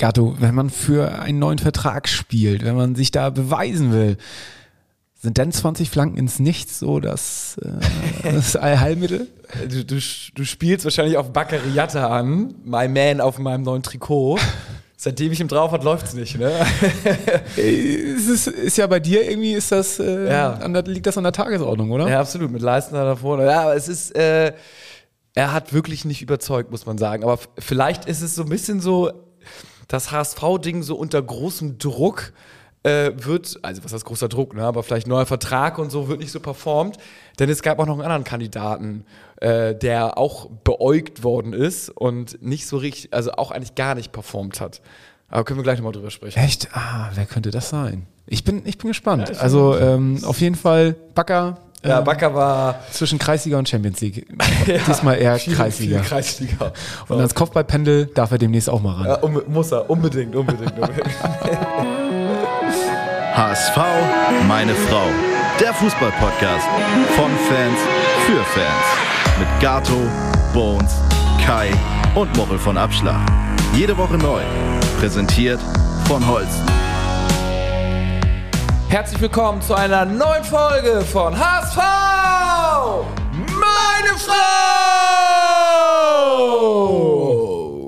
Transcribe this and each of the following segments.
Gatto, wenn man für einen neuen Vertrag spielt, wenn man sich da beweisen will, sind dann 20 Flanken ins Nichts so das, äh, das Allheilmittel? Du, du, du spielst wahrscheinlich auf Baccariata an, my man auf meinem neuen Trikot. Seitdem ich ihn drauf hat, läuft's nicht, ne? es ist, ist ja bei dir irgendwie, ist das, äh, Ja. der, liegt das an der Tagesordnung, oder? Ja, absolut, mit Leistner davor. Ja, aber es ist, äh, er hat wirklich nicht überzeugt, muss man sagen. Aber vielleicht ist es so ein bisschen so, das HSV-Ding so unter großem Druck äh, wird, also was heißt großer Druck, ne? aber vielleicht neuer Vertrag und so wird nicht so performt. Denn es gab auch noch einen anderen Kandidaten, äh, der auch beäugt worden ist und nicht so richtig, also auch eigentlich gar nicht performt hat. Aber können wir gleich nochmal drüber sprechen. Echt? Ah, wer könnte das sein? Ich bin, ich bin gespannt. also ähm, auf jeden Fall Backer. Ja, ähm, Bakker war zwischen Kreisliga und Champions League. Diesmal eher viel, Kreisliga. Viel Kreisliga. Und ans Kopfballpendel darf er demnächst auch mal ran. Ja, um, muss er, unbedingt, unbedingt. unbedingt. HSV, meine Frau. Der Fußball-Podcast von Fans für Fans. Mit Gato, Bones, Kai und Mochel von Abschlag. Jede Woche neu. Präsentiert von Holsten. Herzlich willkommen zu einer neuen Folge von HSV! Meine Frau!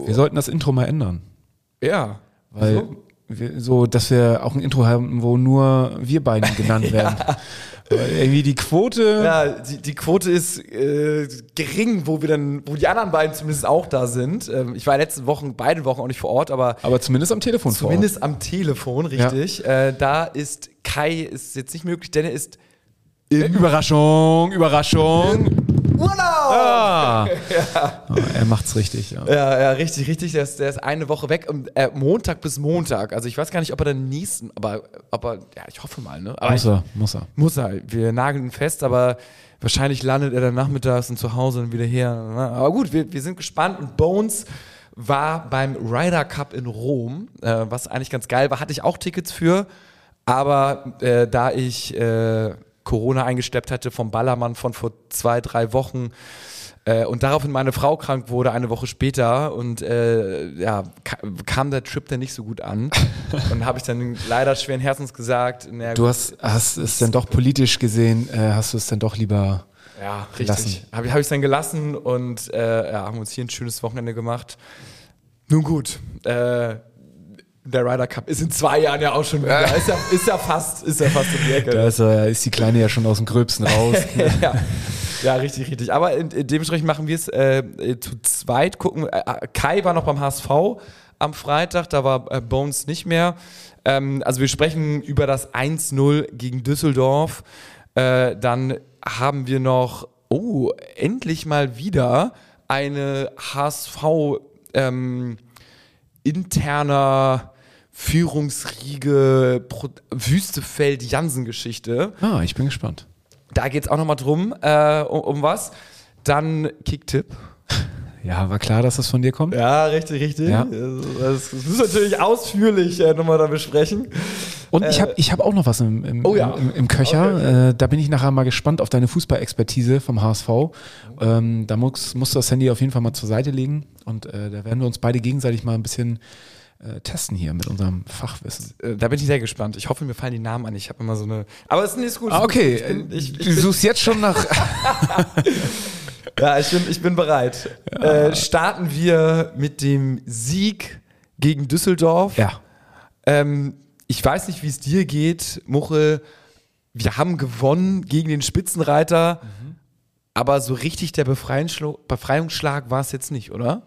Wir sollten das Intro mal ändern. Ja. Weil So? So, dass wir auch ein Intro haben, wo nur wir beiden genannt werden. Weil irgendwie die Quote. Ja, die, die Quote ist äh, gering, wo wir dann, wo die anderen beiden zumindest auch da sind. Ähm, ich war letzte Wochen, beide Wochen auch nicht vor Ort, aber Aber zumindest am Telefon vor Ort. zumindest am Telefon, richtig. Äh, da ist Kai ist jetzt nicht möglich, denn er ist im Überraschung, Überraschung. Urlaub! Ah. Ah, er macht's richtig, ja. Ja, ja, richtig, richtig. Der ist, der ist eine Woche weg. Und, äh, Montag bis Montag. Also ich weiß gar nicht, ob er den nächsten, aber, aber ja, ich hoffe mal, ne? Muss ich, er, muss er. muss er. Wir nageln ihn fest, aber wahrscheinlich landet er dann nachmittags und zu Hause und wieder her. ne? Aber gut, wir, wir sind gespannt. Und Bones war beim Ryder Cup in Rom, äh, was eigentlich ganz geil war. Hatte ich auch Tickets für, aber äh, da ich äh, Corona eingeschleppt hatte vom Ballermann von vor zwei, drei Wochen, äh, und daraufhin meine Frau krank wurde, eine Woche später. Und äh, ja, ka kam der Trip dann nicht so gut an. und habe ich dann leider schweren Herzens gesagt, naja, Du hast, hast es dann doch politisch gesehen, äh, hast du es dann doch lieber. ja, gelassen. richtig. Habe ich es dann gelassen und äh, ja, haben uns hier ein schönes Wochenende gemacht. Nun gut, äh, der Ryder Cup ist in zwei Jahren ja auch schon wieder. Ist ja, ist ja fast, ist ja fast um die Ecke. Da ist, äh, ist die Kleine ja schon aus dem Gröbsten raus. ja. ja, richtig, richtig. Aber in, in dementsprechend machen wir es äh, äh, zu zweit. Gucken. Äh, äh, Kai war noch beim HSV am Freitag, da war äh, Bones nicht mehr. Ähm, also wir sprechen über das 1-0 gegen Düsseldorf. Äh, dann haben wir noch, oh, endlich mal wieder eine HSV ähm, interner Führungsriege Pro Wüstefeld-Jansen-Geschichte. ah, ich bin gespannt. Da geht es auch nochmal drum, äh, um, um was. Dann Kicktipp. Ja, war klar, dass das von dir kommt. Ja, richtig, richtig. Ja. Das, das müssen wir natürlich ausführlich äh, nochmal da besprechen. Und ich habe ich hab auch noch was im, im, Oh ja. im, im Köcher. Äh, da bin ich nachher mal gespannt auf deine Fußballexpertise vom HSV. Ähm, da muss, musst du das Handy auf jeden Fall mal zur Seite legen. Und äh, da werden wir uns beide gegenseitig mal ein bisschen äh, testen hier mit unserem Fachwissen. Äh, da bin ich sehr gespannt. Ich hoffe, mir fallen die Namen an. Ich habe immer so eine. Aber es ist nicht gut. Ah, okay. Ich bin, ich, ich du suchst jetzt schon nach. ja, ich bin, ich bin bereit. Äh, starten wir mit dem Sieg gegen Düsseldorf. ja. Ähm, ich weiß nicht, wie es dir geht, Muchel. Wir haben gewonnen gegen den Spitzenreiter, aber so richtig der Befreiungsschla- Befreiungsschlag war es jetzt nicht, oder?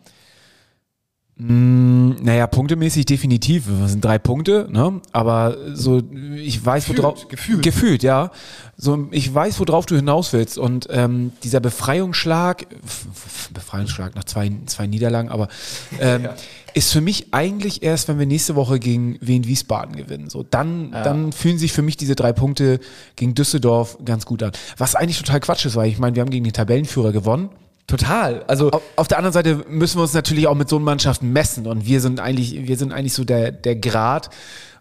Mm, Naja, punktemäßig definitiv. Das sind drei Punkte, ne? Aber so, ich weiß, Gefühlt, worauf. gefühlt. Gefühlt, ja. So, ich weiß, worauf du hinaus willst. Und ähm, dieser Befreiungsschlag, Befreiungsschlag nach zwei, zwei Niederlagen, aber ähm, ist für mich eigentlich erst, wenn wir nächste Woche gegen Wien Wiesbaden gewinnen. So, dann, dann fühlen sich für mich diese drei Punkte gegen Düsseldorf ganz gut an. Was eigentlich total Quatsch ist, weil ich meine, wir haben gegen den Tabellenführer gewonnen. Total. Also Auf, auf der anderen Seite müssen wir uns natürlich auch mit so Mannschaften messen und wir sind eigentlich, wir sind eigentlich so der, der Grad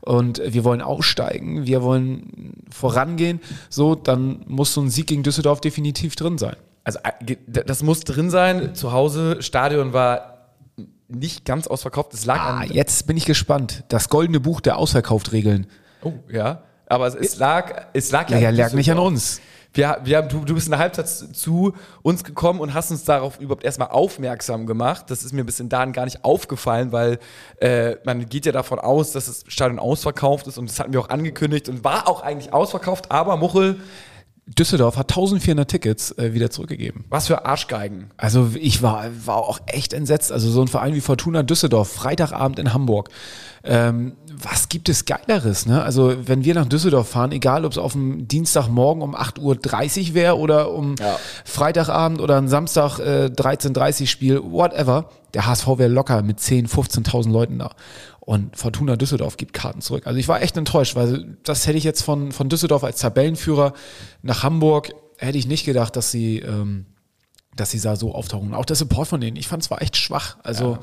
und wir wollen aussteigen, wir wollen vorangehen. So, dann muss so ein Sieg gegen Düsseldorf definitiv drin sein. Also äh, das muss drin sein. Zu Hause, Stadion war nicht ganz ausverkauft. Es lag Ah, an. jetzt bin ich gespannt. Das goldene Buch der Ausverkauft-Regeln. Oh, ja. Aber es, es lag, es lag Ja, ja, lag nicht an uns. Wir, wir haben, du, du bist in der Halbzeit zu uns gekommen und hast uns darauf überhaupt erstmal aufmerksam gemacht. Das ist mir bis in dahin gar nicht aufgefallen, weil äh, man geht ja davon aus, dass das Stadion ausverkauft ist und das hatten wir auch angekündigt und war auch eigentlich ausverkauft, aber Muchel, Düsseldorf hat 1400 Tickets äh, wieder zurückgegeben. was für Arschgeigen. Also ich war, war auch echt entsetzt. Also so ein Verein wie Fortuna Düsseldorf, Freitagabend in Hamburg. Ähm, was gibt es Geileres? Ne? Also wenn wir nach Düsseldorf fahren, egal ob es auf dem Dienstagmorgen um 8.30 Uhr wäre oder um Ja. Freitagabend oder ein Samstag äh, 13.30 Uhr Spiel, whatever, der HSV wäre locker mit 10.000, 15.000 Leuten da. Und Fortuna Düsseldorf gibt Karten zurück. Also ich war echt enttäuscht, weil das hätte ich jetzt von, von Düsseldorf als Tabellenführer nach Hamburg, hätte ich nicht gedacht, dass sie... Ähm, dass sie da so auftauchen. Auch der Support von denen, ich fand es war echt schwach. Also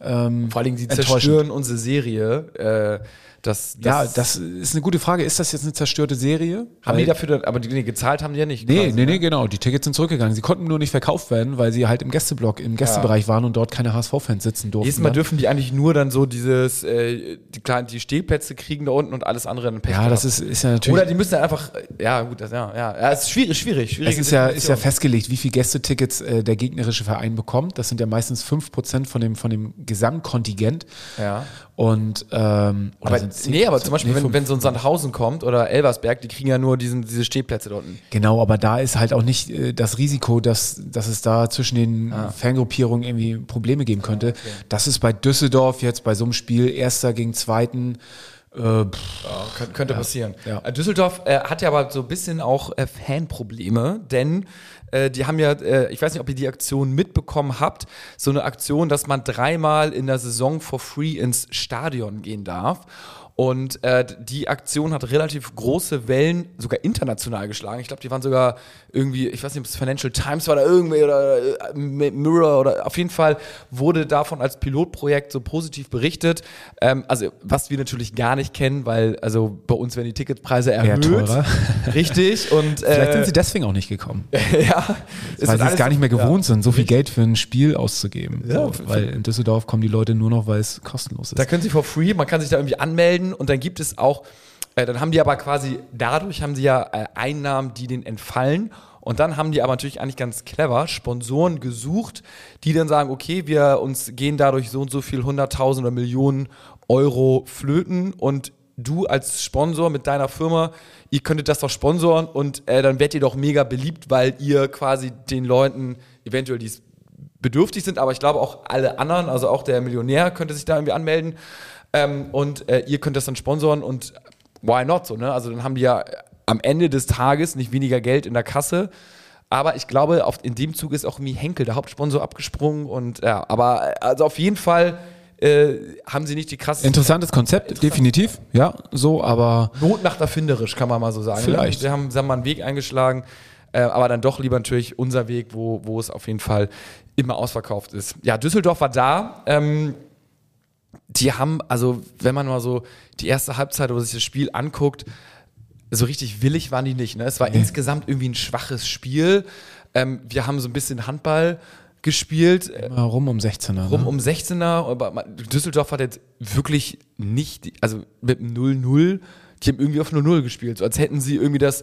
ähm, Vor allem, sie enttäuschend. zerstören unsere Serie. Äh, das, das, Ja, das ist eine gute Frage. Ist das jetzt eine zerstörte Serie? haben Weil- die dafür, aber die, nee, gezahlt haben die ja nicht. Nee, quasi, nee, ne? nee, genau. Die Tickets sind zurückgegangen. Sie konnten nur nicht verkauft werden, weil sie halt im Gästeblock, im Gästebereich waren und dort keine HSV-Fans sitzen durften. Jedes Mal ne? dürfen die eigentlich nur dann so dieses, äh, die kleinen, die Stehplätze kriegen da unten und alles andere in Pech ja, das ist, ist ja natürlich. Oder die müssen einfach, ja gut, das, ja, ja, ja, es ist schwierig, schwierig, schwierig. es ist ja, ist ja festgelegt, wie viel Gästetickets äh, der gegnerische Verein bekommt. Das sind ja meistens 5% von dem, von dem Gesamtkontingent. Ja. Und ähm, Aber, nee, aber 10%? zum Beispiel, Nee, wenn, wenn so ein Sandhausen kommt oder Elversberg, die kriegen ja nur diesen, diese Stehplätze unten. Genau, aber da ist halt auch nicht äh, das Risiko, dass, dass es da zwischen den Ah. Fangruppierungen irgendwie Probleme geben könnte. Das ist bei Düsseldorf jetzt bei so einem Spiel Erster gegen Zweiten. Äh, pff, Ja, könnte, könnte passieren. ja. Äh, Düsseldorf äh, hat ja aber so ein bisschen auch äh, Fanprobleme, denn äh, die haben ja, äh, ich weiß nicht, ob ihr die Aktion mitbekommen habt, so eine Aktion, dass man dreimal in der Saison for free ins Stadion gehen darf. Und äh, die Aktion hat relativ große Wellen, sogar international geschlagen. Ich glaube, die waren sogar irgendwie, ich weiß nicht, ob es Financial Times war oder irgendwie oder äh, Mirror oder auf jeden Fall wurde davon als Pilotprojekt so positiv berichtet. Ähm, also was wir natürlich gar nicht kennen, weil also bei uns werden die Ticketpreise erhöht. teurer. Richtig. Und vielleicht äh, sind sie deswegen auch nicht gekommen, ja, weil sie es gar nicht mehr gewohnt sind, so viel Geld für ein Spiel auszugeben. Ja, so, weil in Düsseldorf kommen die Leute nur noch, weil es kostenlos ist. Da können sie for free, man kann sich da irgendwie anmelden und dann gibt es auch, äh, dann haben die aber quasi, dadurch haben sie ja äh, Einnahmen, die denen entfallen. Und dann haben die aber natürlich eigentlich ganz clever Sponsoren gesucht, die dann sagen, okay, wir uns gehen dadurch so und so viel hunderttausend oder Millionen Euro flöten und du als Sponsor mit deiner Firma, ihr könntet das doch sponsoren und äh, dann werdet ihr doch mega beliebt, weil ihr quasi den Leuten eventuell dies bedürftig sind, aber ich glaube auch alle anderen, also auch der Millionär könnte sich da irgendwie anmelden ähm, und äh, ihr könnt das dann sponsoren und why not so, ne? Also dann haben die ja am Ende des Tages nicht weniger Geld in der Kasse, aber ich glaube, auf, in dem Zug ist auch irgendwie Henkel, der Hauptsponsor, abgesprungen und ja, aber äh, also auf jeden Fall äh, haben sie nicht die krasse Interessantes Konzept, definitiv, ja, so, aber Notnachterfinderisch, kann man mal so sagen. Vielleicht. Ne? Sie, haben, sie haben mal einen Weg eingeschlagen, äh, aber dann doch lieber natürlich unser Weg, wo, wo es auf jeden Fall immer ausverkauft ist. Ja, Düsseldorf war da. Ähm, die haben, also wenn man mal so die erste Halbzeit oder sich das Spiel anguckt, so richtig willig waren die nicht. Ne? Es war insgesamt irgendwie ein schwaches Spiel. Ähm, wir haben so ein bisschen Handball gespielt. Äh, immer rum um 16er. rum ne? um 16er. Aber Düsseldorf hat jetzt wirklich nicht, also mit dem 0-0, die haben irgendwie auf 0-0 gespielt. So als hätten sie irgendwie das,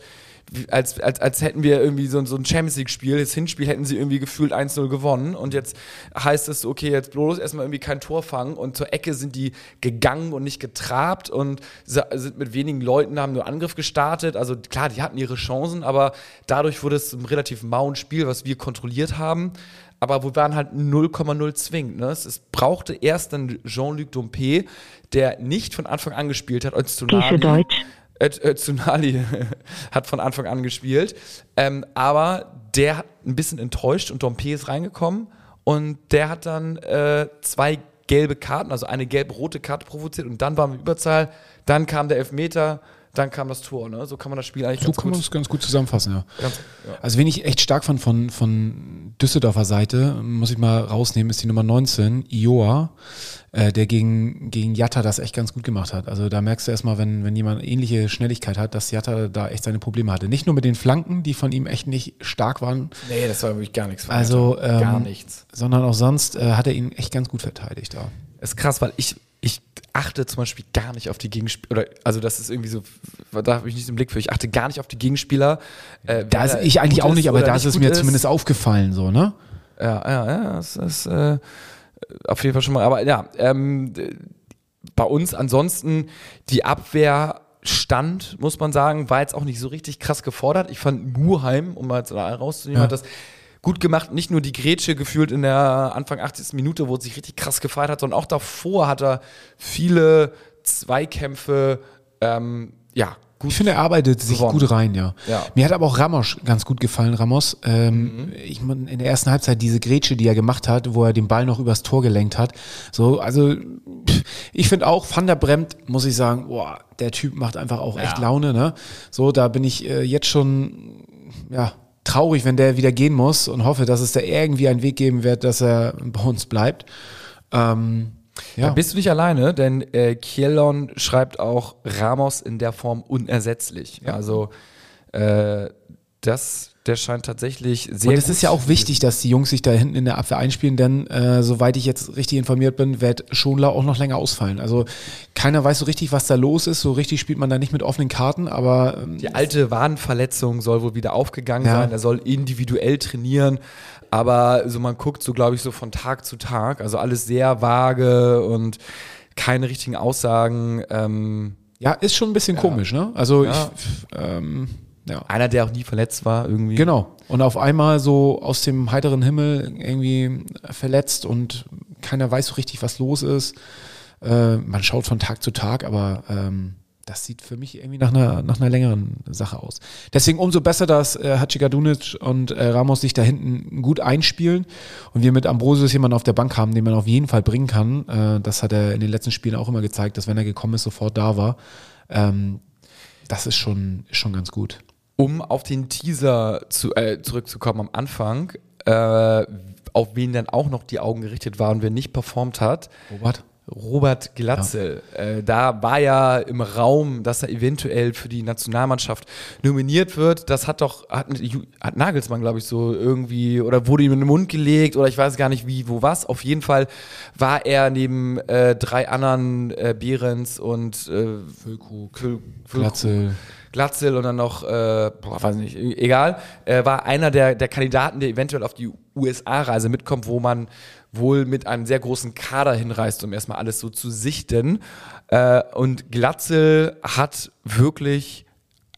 als, als, als hätten wir irgendwie so, so ein Champions League-Spiel, das Hinspiel hätten sie irgendwie gefühlt 1-0 gewonnen. Und jetzt heißt es, okay, jetzt bloß erstmal irgendwie kein Tor fangen. Und zur Ecke sind die gegangen und nicht getrabt und sind mit wenigen Leuten, haben nur Angriff gestartet. Also klar, die hatten ihre Chancen, aber dadurch wurde es ein relativ mauen Spiel, was wir kontrolliert haben aber wir waren halt 0,0 zwingend. Ne? Es, brauchte erst dann Jean-Luc Dompe, der nicht von Anfang an gespielt hat, als für Tsunali. Deutsch. Äh, Tsunali hat von Anfang an gespielt. Ähm, aber der hat ein bisschen enttäuscht und Dompe ist reingekommen und der hat dann äh, zwei gelbe Karten, also eine gelb-rote Karte provoziert und dann waren wir Überzahl. Dann kam der Elfmeter, dann kam das Tor. Ne? So kann man das Spiel eigentlich So ganz kann man es ganz gut zusammenfassen, ja. Ganz, ja. Also wen ich echt stark fand von, von Düsseldorfer Seite, muss ich mal rausnehmen, ist die Nummer 19, Ioa, äh, der gegen, gegen Jatta das echt ganz gut gemacht hat. Also da merkst du erstmal, wenn, wenn jemand ähnliche Schnelligkeit hat, dass Jatta da echt seine Probleme hatte. Nicht nur mit den Flanken, die von ihm echt nicht stark waren, Nee, das war wirklich gar nichts. also Hertha. gar ähm, nichts. sondern auch sonst äh, hat er ihn echt ganz gut verteidigt da. ist krass, weil ich achte zum Beispiel gar nicht auf die Gegenspieler. Also das ist irgendwie so, da habe ich nicht den Blick für. Ich achte gar nicht auf die Gegenspieler. Äh, Da ist ich eigentlich auch nicht, aber da ist es mir zumindest aufgefallen, so, ne? Ja, ja, ja, das ist äh, auf jeden Fall schon mal. Aber ja, ähm, bei uns ansonsten die Abwehr stand, muss man sagen, war jetzt auch nicht so richtig krass gefordert. Ich fand Muheim, um mal jetzt rauszunehmen, Ja. hat das gut gemacht. Nicht nur die Grätsche gefühlt in der Anfang 80. Minute, wo es sich richtig krass gefeiert hat, sondern auch davor hat er viele Zweikämpfe, ähm, ja, gut. Ich finde, er arbeitet sich gewonnen. gut rein, ja. Ja. Mhm. Mir hat aber auch Ramos ganz gut gefallen, Ramos. Ähm, Ich meine, in der ersten Halbzeit diese Grätsche, die er gemacht hat, wo er den Ball noch übers Tor gelenkt hat. So, also ich finde auch, Van der Bremt, muss ich sagen, boah, der Typ macht einfach auch echt Laune, ne? So, da bin ich äh, jetzt schon, ja, traurig, wenn der wieder gehen muss und hoffe, dass es da irgendwie einen Weg geben wird, dass er bei uns bleibt. Ähm, ja. Da bist du nicht alleine, denn äh, Kielon schreibt auch Ramos in der Form unersetzlich. Also äh, das, der scheint tatsächlich sehr Und es ist ja auch wichtig, dass die Jungs sich da hinten in der Abwehr einspielen, denn äh, soweit ich jetzt richtig informiert bin, wird Schonlau auch noch länger ausfallen. Also keiner weiß so richtig, was da los ist. So richtig spielt man da nicht mit offenen Karten, aber ähm, Die alte Wadenverletzung soll wohl wieder aufgegangen Ja. sein. Er soll individuell trainieren. Aber so man guckt so, glaube ich, so von Tag zu Tag. Also alles sehr vage und keine richtigen Aussagen. Ähm, ja, ist schon ein bisschen komisch, ne? Also Ja. ich, ähm, ja. einer, der auch nie verletzt war, irgendwie. Genau. Und auf einmal so aus dem heiteren Himmel irgendwie verletzt und keiner weiß so richtig, was los ist. Äh, man schaut von Tag zu Tag, aber ähm, das sieht für mich irgendwie nach einer, nach einer längeren Sache aus. Deswegen umso besser, dass äh, Hachikadunic und äh, Ramos sich da hinten gut einspielen und wir mit Ambrosius jemanden auf der Bank haben, den man auf jeden Fall bringen kann. Äh, das hat er in den letzten Spielen auch immer gezeigt, dass wenn er gekommen ist, sofort da war. Ähm, das ist schon, ist schon ganz gut. Um auf den Teaser zu, äh, zurückzukommen am Anfang, äh, auf wen dann auch noch die Augen gerichtet waren und wer nicht performt hat. Robert? Robert Glatzel. Äh, da war ja im Raum, dass er eventuell für die Nationalmannschaft nominiert wird. Das hat doch, hat, hat Nagelsmann, glaube ich, so irgendwie, oder wurde ihm in den Mund gelegt, oder ich weiß gar nicht wie, wo was. Auf jeden Fall war er neben äh, drei anderen äh, Behrens und äh, Füllkrug, Füll, Füllkrug, Glatzel. Glatzel und dann noch, äh, boah, weiß nicht, egal, äh, war einer der, der Kandidaten, der eventuell auf die USA-Reise mitkommt, wo man wohl mit einem sehr großen Kader hinreist, um erstmal alles so zu sichten. Äh, und Glatzel hat wirklich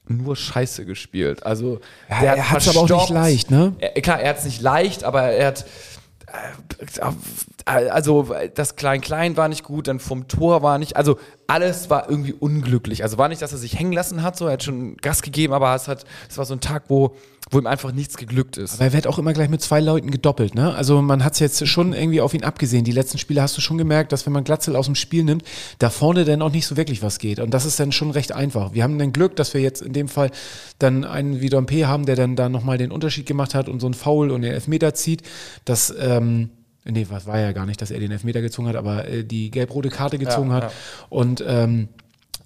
nur Scheiße gespielt. Also Ja, der hat er hat's aber auch nicht leicht, ne? Er, klar, er hat es nicht leicht, aber er hat äh, also das Klein-Klein war nicht gut, dann vom Tor war nicht, also alles war irgendwie unglücklich. Also war nicht, dass er sich hängen lassen hat, so er hat schon Gas gegeben, aber es hat, es war so ein Tag, wo, wo ihm einfach nichts geglückt ist. Aber er wird auch immer gleich mit zwei Leuten gedoppelt, ne? Also man hat es jetzt schon irgendwie auf ihn abgesehen. Die letzten Spiele hast du schon gemerkt, dass wenn man Glatzel aus dem Spiel nimmt, da vorne dann auch nicht so wirklich was geht. Und das ist dann schon recht einfach. Wir haben dann Glück, dass wir jetzt in dem Fall dann einen wie Dompe haben, der dann da nochmal den Unterschied gemacht hat und so einen Foul und den Elfmeter zieht. Das, ähm, nee, was war ja gar nicht, dass er den Elfmeter gezogen hat, aber äh, die gelb-rote Karte gezogen Ja, hat. ja. Und ähm,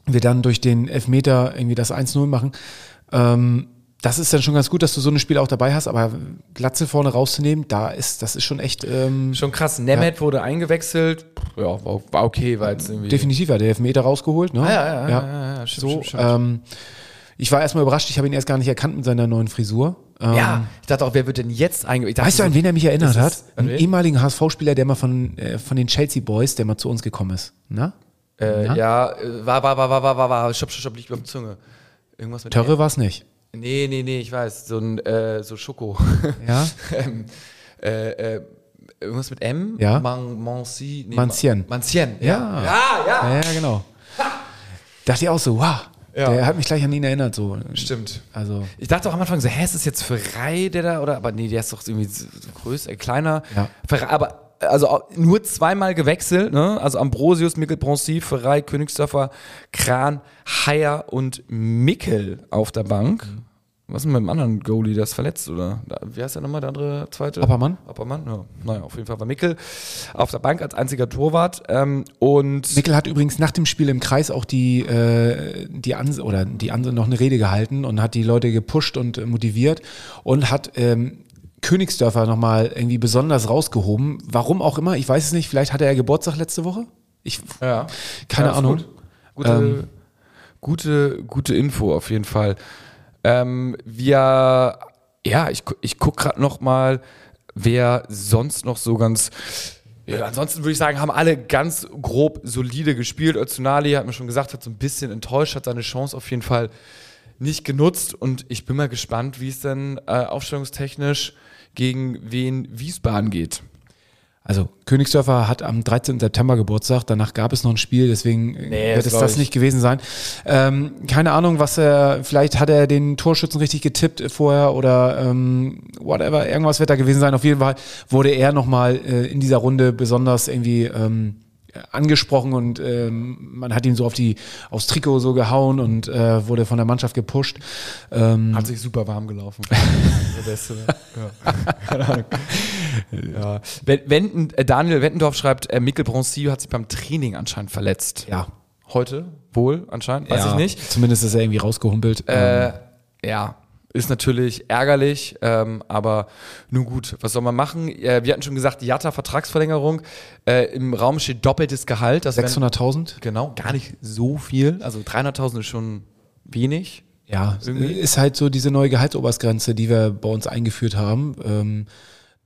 wir dann durch den Elfmeter irgendwie das 1-0 machen. Ähm, das ist dann schon ganz gut, dass du so ein Spiel auch dabei hast, aber Glatze vorne rauszunehmen, da ist, das ist schon echt ähm, Schon krass. Nemeth wurde eingewechselt. Ja, war, war okay, weil es irgendwie. definitiv hat der Elfmeter rausgeholt. Ne? Ah, ja, ja, ja, ja, ja, stimmt, so, stimmt, stimmt. Ähm, ich war erstmal überrascht, ich habe ihn erst gar nicht erkannt mit seiner neuen Frisur. Ähm, Ja, ich dachte auch, wer wird denn jetzt eingewechselt? Weißt du, an wen er mich erinnert hat? ist- Einen wen? ehemaligen HSV-Spieler, der mal von, äh, von den Chelsea Boys, der mal zu uns gekommen ist. Na? Äh, Ja? ja, äh, war, war, war, war, war, war, war, stopp, stopp, stopp, liegt beim Zunge. Irgendwas mit Törre war es nicht. Nee, nee, nee, ich weiß. So ein äh, so Schoko. Ja? ähm, äh, äh, irgendwas mit M? Ja. Man, Mancy, nee, Mancien. Mancien, ja. Ja. Ja, ja. Ja, ja, genau. Dachte ich auch so, wow. Ja. Der hat mich gleich an ihn erinnert. So. Stimmt. Also, Ich dachte auch am Anfang so, hä, ist das jetzt Ferrei, der da, oder, aber nee, der ist doch irgendwie so größer, äh, kleiner. Ja. Ferrei, aber also nur zweimal gewechselt, ne? Also Ambrosius, Mikkel Bronzy, Ferrei, Königsdörfer, Kran, Haier und Mickel auf der Bank. Mhm. Was ist denn mit dem anderen Goalie, der ist verletzt, oder? Wie heißt der nochmal, der andere zweite? Appermann. Appermann, ja. Naja, auf jeden Fall war Mickel auf der Bank als einziger Torwart. Ähm, und Mickel hat übrigens nach dem Spiel im Kreis auch die, äh, die Anse oder die Anse noch eine Rede gehalten und hat die Leute gepusht und motiviert und hat ähm, Königsdörfer nochmal irgendwie besonders rausgehoben. Warum auch immer, ich weiß es nicht, vielleicht hatte er Geburtstag letzte Woche? Ich, ja. Keine Ja, Ahnung. gut. Gute, Ähm. gute, gute Info auf jeden Fall. Ähm, wir, ja, ich, ich gucke gerade noch mal, wer sonst noch so ganz. Ja, ansonsten würde ich sagen, haben alle ganz grob solide gespielt. Özunali hat mir schon gesagt, hat so ein bisschen enttäuscht, hat seine Chance auf jeden Fall nicht genutzt. Und ich bin mal gespannt, wie es dann äh, aufstellungstechnisch gegen wen Wiesbaden geht. Also Königsdörfer hat am 13. September Geburtstag, danach gab es noch ein Spiel, deswegen Nee, wird es das ich. nicht gewesen sein. Ähm, keine Ahnung, was er, vielleicht hat er den Torschützen richtig getippt vorher oder ähm, whatever, irgendwas wird da gewesen sein. Auf jeden Fall wurde er nochmal äh, in dieser Runde besonders irgendwie ähm, angesprochen und ähm, man hat ihn so auf die aufs Trikot so gehauen und äh, wurde von der Mannschaft gepusht. Ähm, Hat sich super warm gelaufen. Der Beste. Ja. Keine Ahnung. Ja. Wenn, äh, Daniel Wettendorf schreibt, äh, Mikkel Bronzy hat sich beim Training anscheinend verletzt. ja, Heute? Wohl, anscheinend? Weiß ja, ich nicht. Zumindest ist er irgendwie rausgehumpelt. Äh, ja. Ist natürlich ärgerlich, ähm, aber nun gut, was soll man machen? Äh, wir hatten schon gesagt, Jatta Vertragsverlängerung. Äh, Im Raum steht doppeltes Gehalt. Das wären- 600.000? Genau, gar nicht so viel. Also 300.000 ist schon wenig. Ja, Irgendwie? ist halt so diese neue Gehaltsobergrenze, die wir bei uns eingeführt haben. Ähm,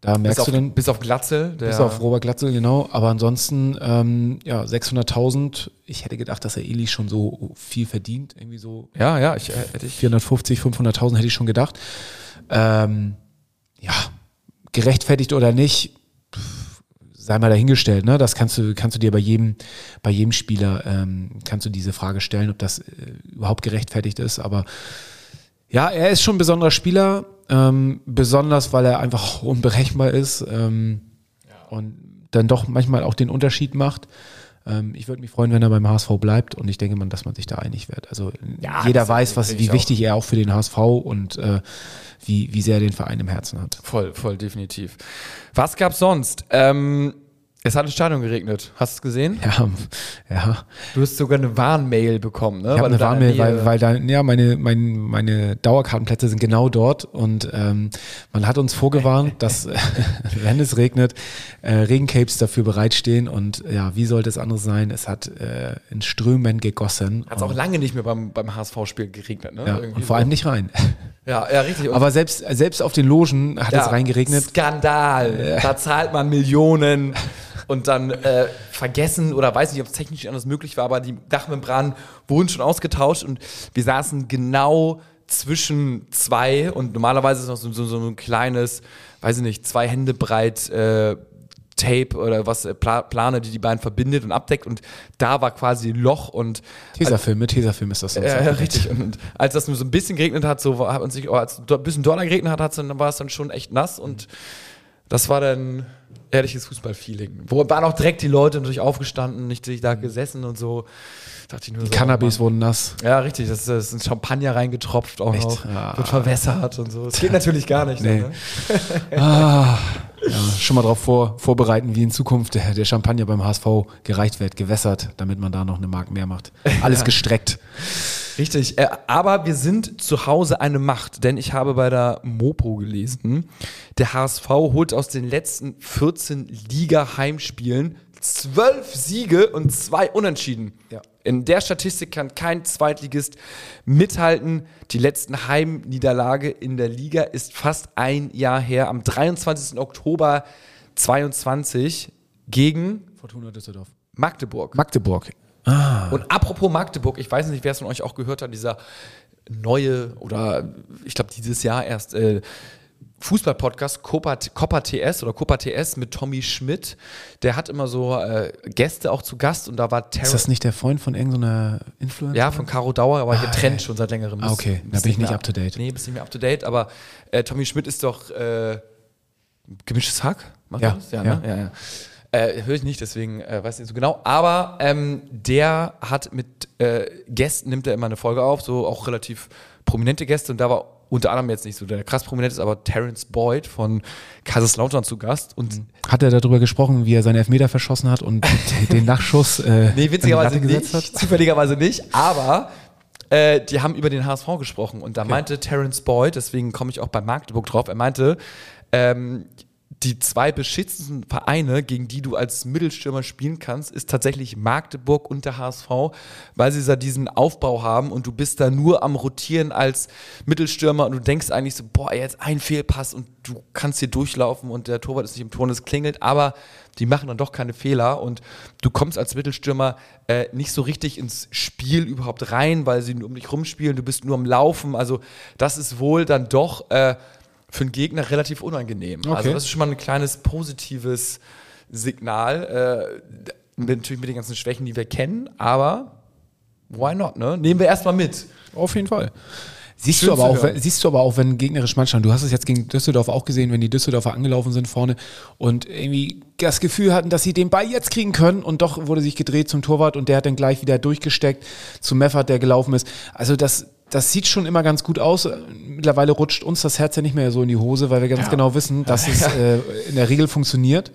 da Bis merkst auf, du dann, bis auf Glatzel. Der, bis auf Robert Glatzel, genau. Aber ansonsten, ähm, ja, 600.000. Ich hätte gedacht, dass er Eli schon so viel verdient. Irgendwie so ja, ja, ich, äh, hätte ich. 450, 500.000 hätte ich schon gedacht. Ähm, ja, gerechtfertigt oder nicht, sei mal dahingestellt. Ne? Das kannst du, kannst du dir bei jedem, bei jedem Spieler ähm, kannst du diese Frage stellen, ob das äh, überhaupt gerechtfertigt ist. Aber ja, er ist schon ein besonderer Spieler, ähm, besonders weil er einfach unberechenbar ist ähm, und dann doch manchmal auch den Unterschied macht. Ähm, ich würde mich freuen, wenn er beim HSV bleibt und ich denke mal, dass man sich da einig wird. Also Ja, jeder weiß, was, wie auch. wichtig er auch für den HSV und äh, wie, wie sehr er den Verein im Herzen hat. Voll, voll, definitiv. Was gab's sonst? Ähm, es hat im Stadion geregnet. Hast du es gesehen? Ja, ja. Du hast sogar eine Warnmail bekommen, ne? Ich habe eine Warnmail, weil, weil da, ja, meine, mein, meine Dauerkartenplätze sind genau dort und ähm, man hat uns vorgewarnt, dass, wenn es regnet, äh, Regencapes dafür bereitstehen und ja, wie sollte es anders sein? Es hat äh, in Strömen gegossen. Hat's auch lange nicht mehr beim, beim HSV-Spiel geregnet, ne? ja, Irgendwie und vor so. allem nicht rein. Ja, ja, richtig. Und Aber selbst, selbst auf den Logen hat ja, es reingeregnet. Skandal. Da zahlt man Millionen und dann äh, vergessen oder weiß nicht, ob es technisch anders möglich war, aber die Dachmembranen wurden schon ausgetauscht und wir saßen genau zwischen zwei und normalerweise ist noch so, so, so ein kleines, weiß ich nicht, zwei Hände breit äh, Tape oder was, äh, Pla Plane, die die beiden verbindet und abdeckt und da war quasi ein Loch und Tesafilm, mit Tesafilm ist das sonst. ja, ja, abgedeckt. richtig. Und, und als das nur so ein bisschen geregnet hat, so hat man sich, oh, als es ein bisschen doller geregnet hat, dann, war es dann schon echt nass und das war dann ehrliches Fußballfeeling. Wo waren auch direkt die Leute natürlich aufgestanden, nicht sich da gesessen und so. Dachte ich nur Die so, Cannabis oh wurden nass. Ja, richtig. Das ist, das ist ein Champagner reingetropft auch Echt? noch. Ah. Wird verwässert und so. Das geht natürlich gar nicht. Nee. Ne? Ah, ja, schon mal darauf vor, vorbereiten, wie in Zukunft der, der Champagner beim HSV gereicht wird, gewässert, damit man da noch eine Mark mehr macht. Alles gestreckt. Richtig, äh, aber wir sind zu Hause eine Macht, denn ich habe bei der Mopo gelesen, der HSV holt aus den letzten 14 Liga-Heimspielen zwölf Siege und zwei Unentschieden. Ja. In der Statistik kann kein Zweitligist mithalten. Die letzten Heimniederlage in der Liga ist fast ein Jahr her, am 23. Oktober 22 gegen Fortuna Düsseldorf. Magdeburg. Magdeburg. Und apropos Magdeburg, ich weiß nicht, wer es von euch auch gehört hat, dieser neue oder ich glaube dieses Jahr erst äh, Fußball-Podcast Copa, Copa TS oder Copa TS mit Tommy Schmidt. Der hat immer so äh, Gäste auch zu Gast und da war Ist Terror. das nicht der Freund von irgendeiner Influencer? Ja, von Caro Dauer, aber getrennt schon seit längerem. Ah, okay. Da bin ich nicht mehr- up to date. Nee, bist nicht mehr up to date, aber äh, Tommy Schmidt ist doch äh, gemischtes Hack? Macht Ja, das? Ja, ja. Ne? ja, ja. Äh, Höre ich nicht, deswegen äh, weiß ich nicht so genau. Aber ähm, der hat mit äh, Gästen, nimmt er immer eine Folge auf, so auch relativ prominente Gäste. Und da war unter anderem jetzt nicht so der krass prominent ist, aber Terence Boyd von Kaiserslautern zu Gast. Und Hat er darüber gesprochen, wie er seinen Elfmeter verschossen hat und den Nachschuss äh, Nee, witzigerweise nicht. Zufälligerweise nicht. Aber äh, die haben über den HSV gesprochen. Und da meinte Terence Boyd, deswegen komme ich auch bei Magdeburg drauf, er meinte, ähm, die zwei beschissensten Vereine, gegen die du als Mittelstürmer spielen kannst, ist tatsächlich Magdeburg und der HSV, weil sie da diesen Aufbau haben und du bist da nur am Rotieren als Mittelstürmer und du denkst eigentlich so, boah, jetzt ein Fehlpass und du kannst hier durchlaufen und der Torwart ist nicht im Tor und es klingelt, aber die machen dann doch keine Fehler und du kommst als Mittelstürmer äh, nicht so richtig ins Spiel überhaupt rein, weil sie nur um dich rumspielen, du bist nur am Laufen, also das ist wohl dann doch äh, für einen Gegner relativ unangenehm. Also Okay. das ist schon mal ein kleines positives Signal, äh, natürlich mit den ganzen Schwächen, die wir kennen, aber why not, ne? Nehmen wir erstmal mit. Auf jeden Fall. Siehst Schön du, aber auch, wenn- siehst du aber auch, wenn gegnerisch Mannschaft, du hast es jetzt gegen Düsseldorf auch gesehen, wenn die Düsseldorfer angelaufen sind vorne und irgendwie das Gefühl hatten, dass sie den Ball jetzt kriegen können und doch wurde sich gedreht zum Torwart und der hat dann gleich wieder durchgesteckt zu Meffert, der gelaufen ist. Also das, das sieht schon immer ganz gut aus. Mittlerweile rutscht uns das Herz ja nicht mehr so in die Hose, weil wir ganz genau wissen, dass es äh, in der Regel funktioniert.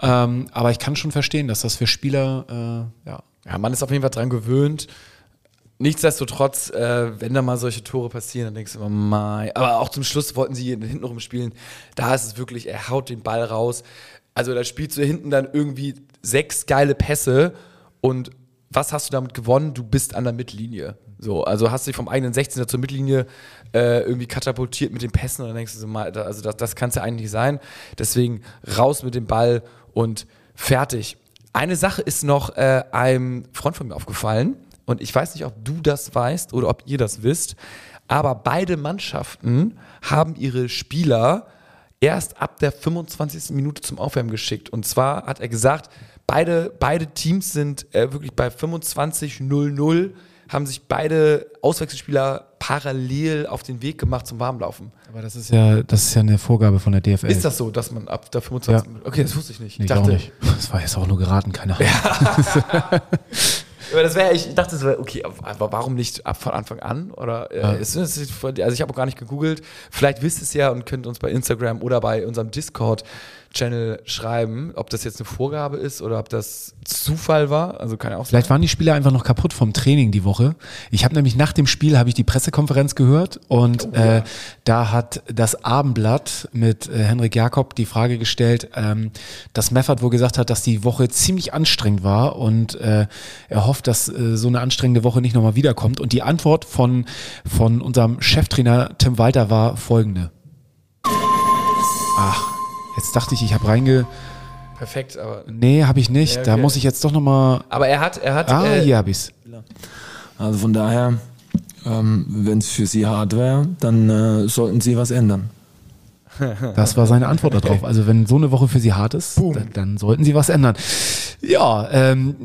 Ähm, aber ich kann schon verstehen, dass das für Spieler, äh, ja, Ja, man ist auf jeden Fall dran gewöhnt. Nichtsdestotrotz, äh, wenn da mal solche Tore passieren, dann denkst du immer, mein. Aber auch zum Schluss wollten sie hinten rumspielen. Da ist es wirklich, er haut den Ball raus. Also da spielst du hinten dann irgendwie sechs geile Pässe und was hast du damit gewonnen? Du bist an der Mittellinie. So, also hast dich vom eigenen 16er zur Mittellinie äh, irgendwie katapultiert mit den Pässen und dann denkst du so mal, also das, das kann es ja eigentlich sein. Deswegen raus mit dem Ball und fertig. Eine Sache ist noch äh, einem Freund von mir aufgefallen und ich weiß nicht, ob du das weißt oder ob ihr das wisst, aber beide Mannschaften haben ihre Spieler erst ab der 25. Minute zum Aufwärmen geschickt. Und zwar hat er gesagt, beide, beide Teams sind äh, wirklich bei 25-0-0, haben sich beide Auswechselspieler parallel auf den Weg gemacht zum Warmlaufen. aber das ist ja, das ist ja eine Vorgabe von der DFL. Ist das so, dass man ab der 25. Ja. Okay, das wusste ich nicht. Nee, Ich dachte, nicht. Das war jetzt auch nur geraten, keine Ahnung. Aber das wäre, ich dachte so, okay, aber warum nicht ab von Anfang an? Oder äh, ist, ist, ist, also ich habe auch gar nicht gegoogelt. Vielleicht wisst ihr es ja und könnt uns bei Instagram oder bei unserem Discord-Channel schreiben, ob das jetzt eine Vorgabe ist oder ob das Zufall war. Also ja auch Vielleicht waren die Spieler einfach noch kaputt vom Training die Woche. Ich habe nämlich nach dem Spiel habe ich die Pressekonferenz gehört und äh, da hat das Abendblatt mit äh, Henrik Jakob die Frage gestellt, ähm, dass Meffert wohl gesagt hat, dass die Woche ziemlich anstrengend war und äh, er hofft, dass äh, so eine anstrengende Woche nicht nochmal wiederkommt. Und die Antwort von, von unserem Cheftrainer Tim Walter war folgende. Jetzt dachte ich, ich habe reinge... perfekt, aber. Nee, habe ich nicht. Ja, Da okay. muss ich jetzt doch nochmal... Aber er hat, er hat. Ah, äh, hier habe ich's. Also von daher, ähm, wenn es für Sie hart wäre, dann äh, sollten Sie was ändern. Das war seine Antwort darauf. Also wenn so eine Woche für Sie hart ist, dann, dann sollten Sie was ändern. Ja, ähm,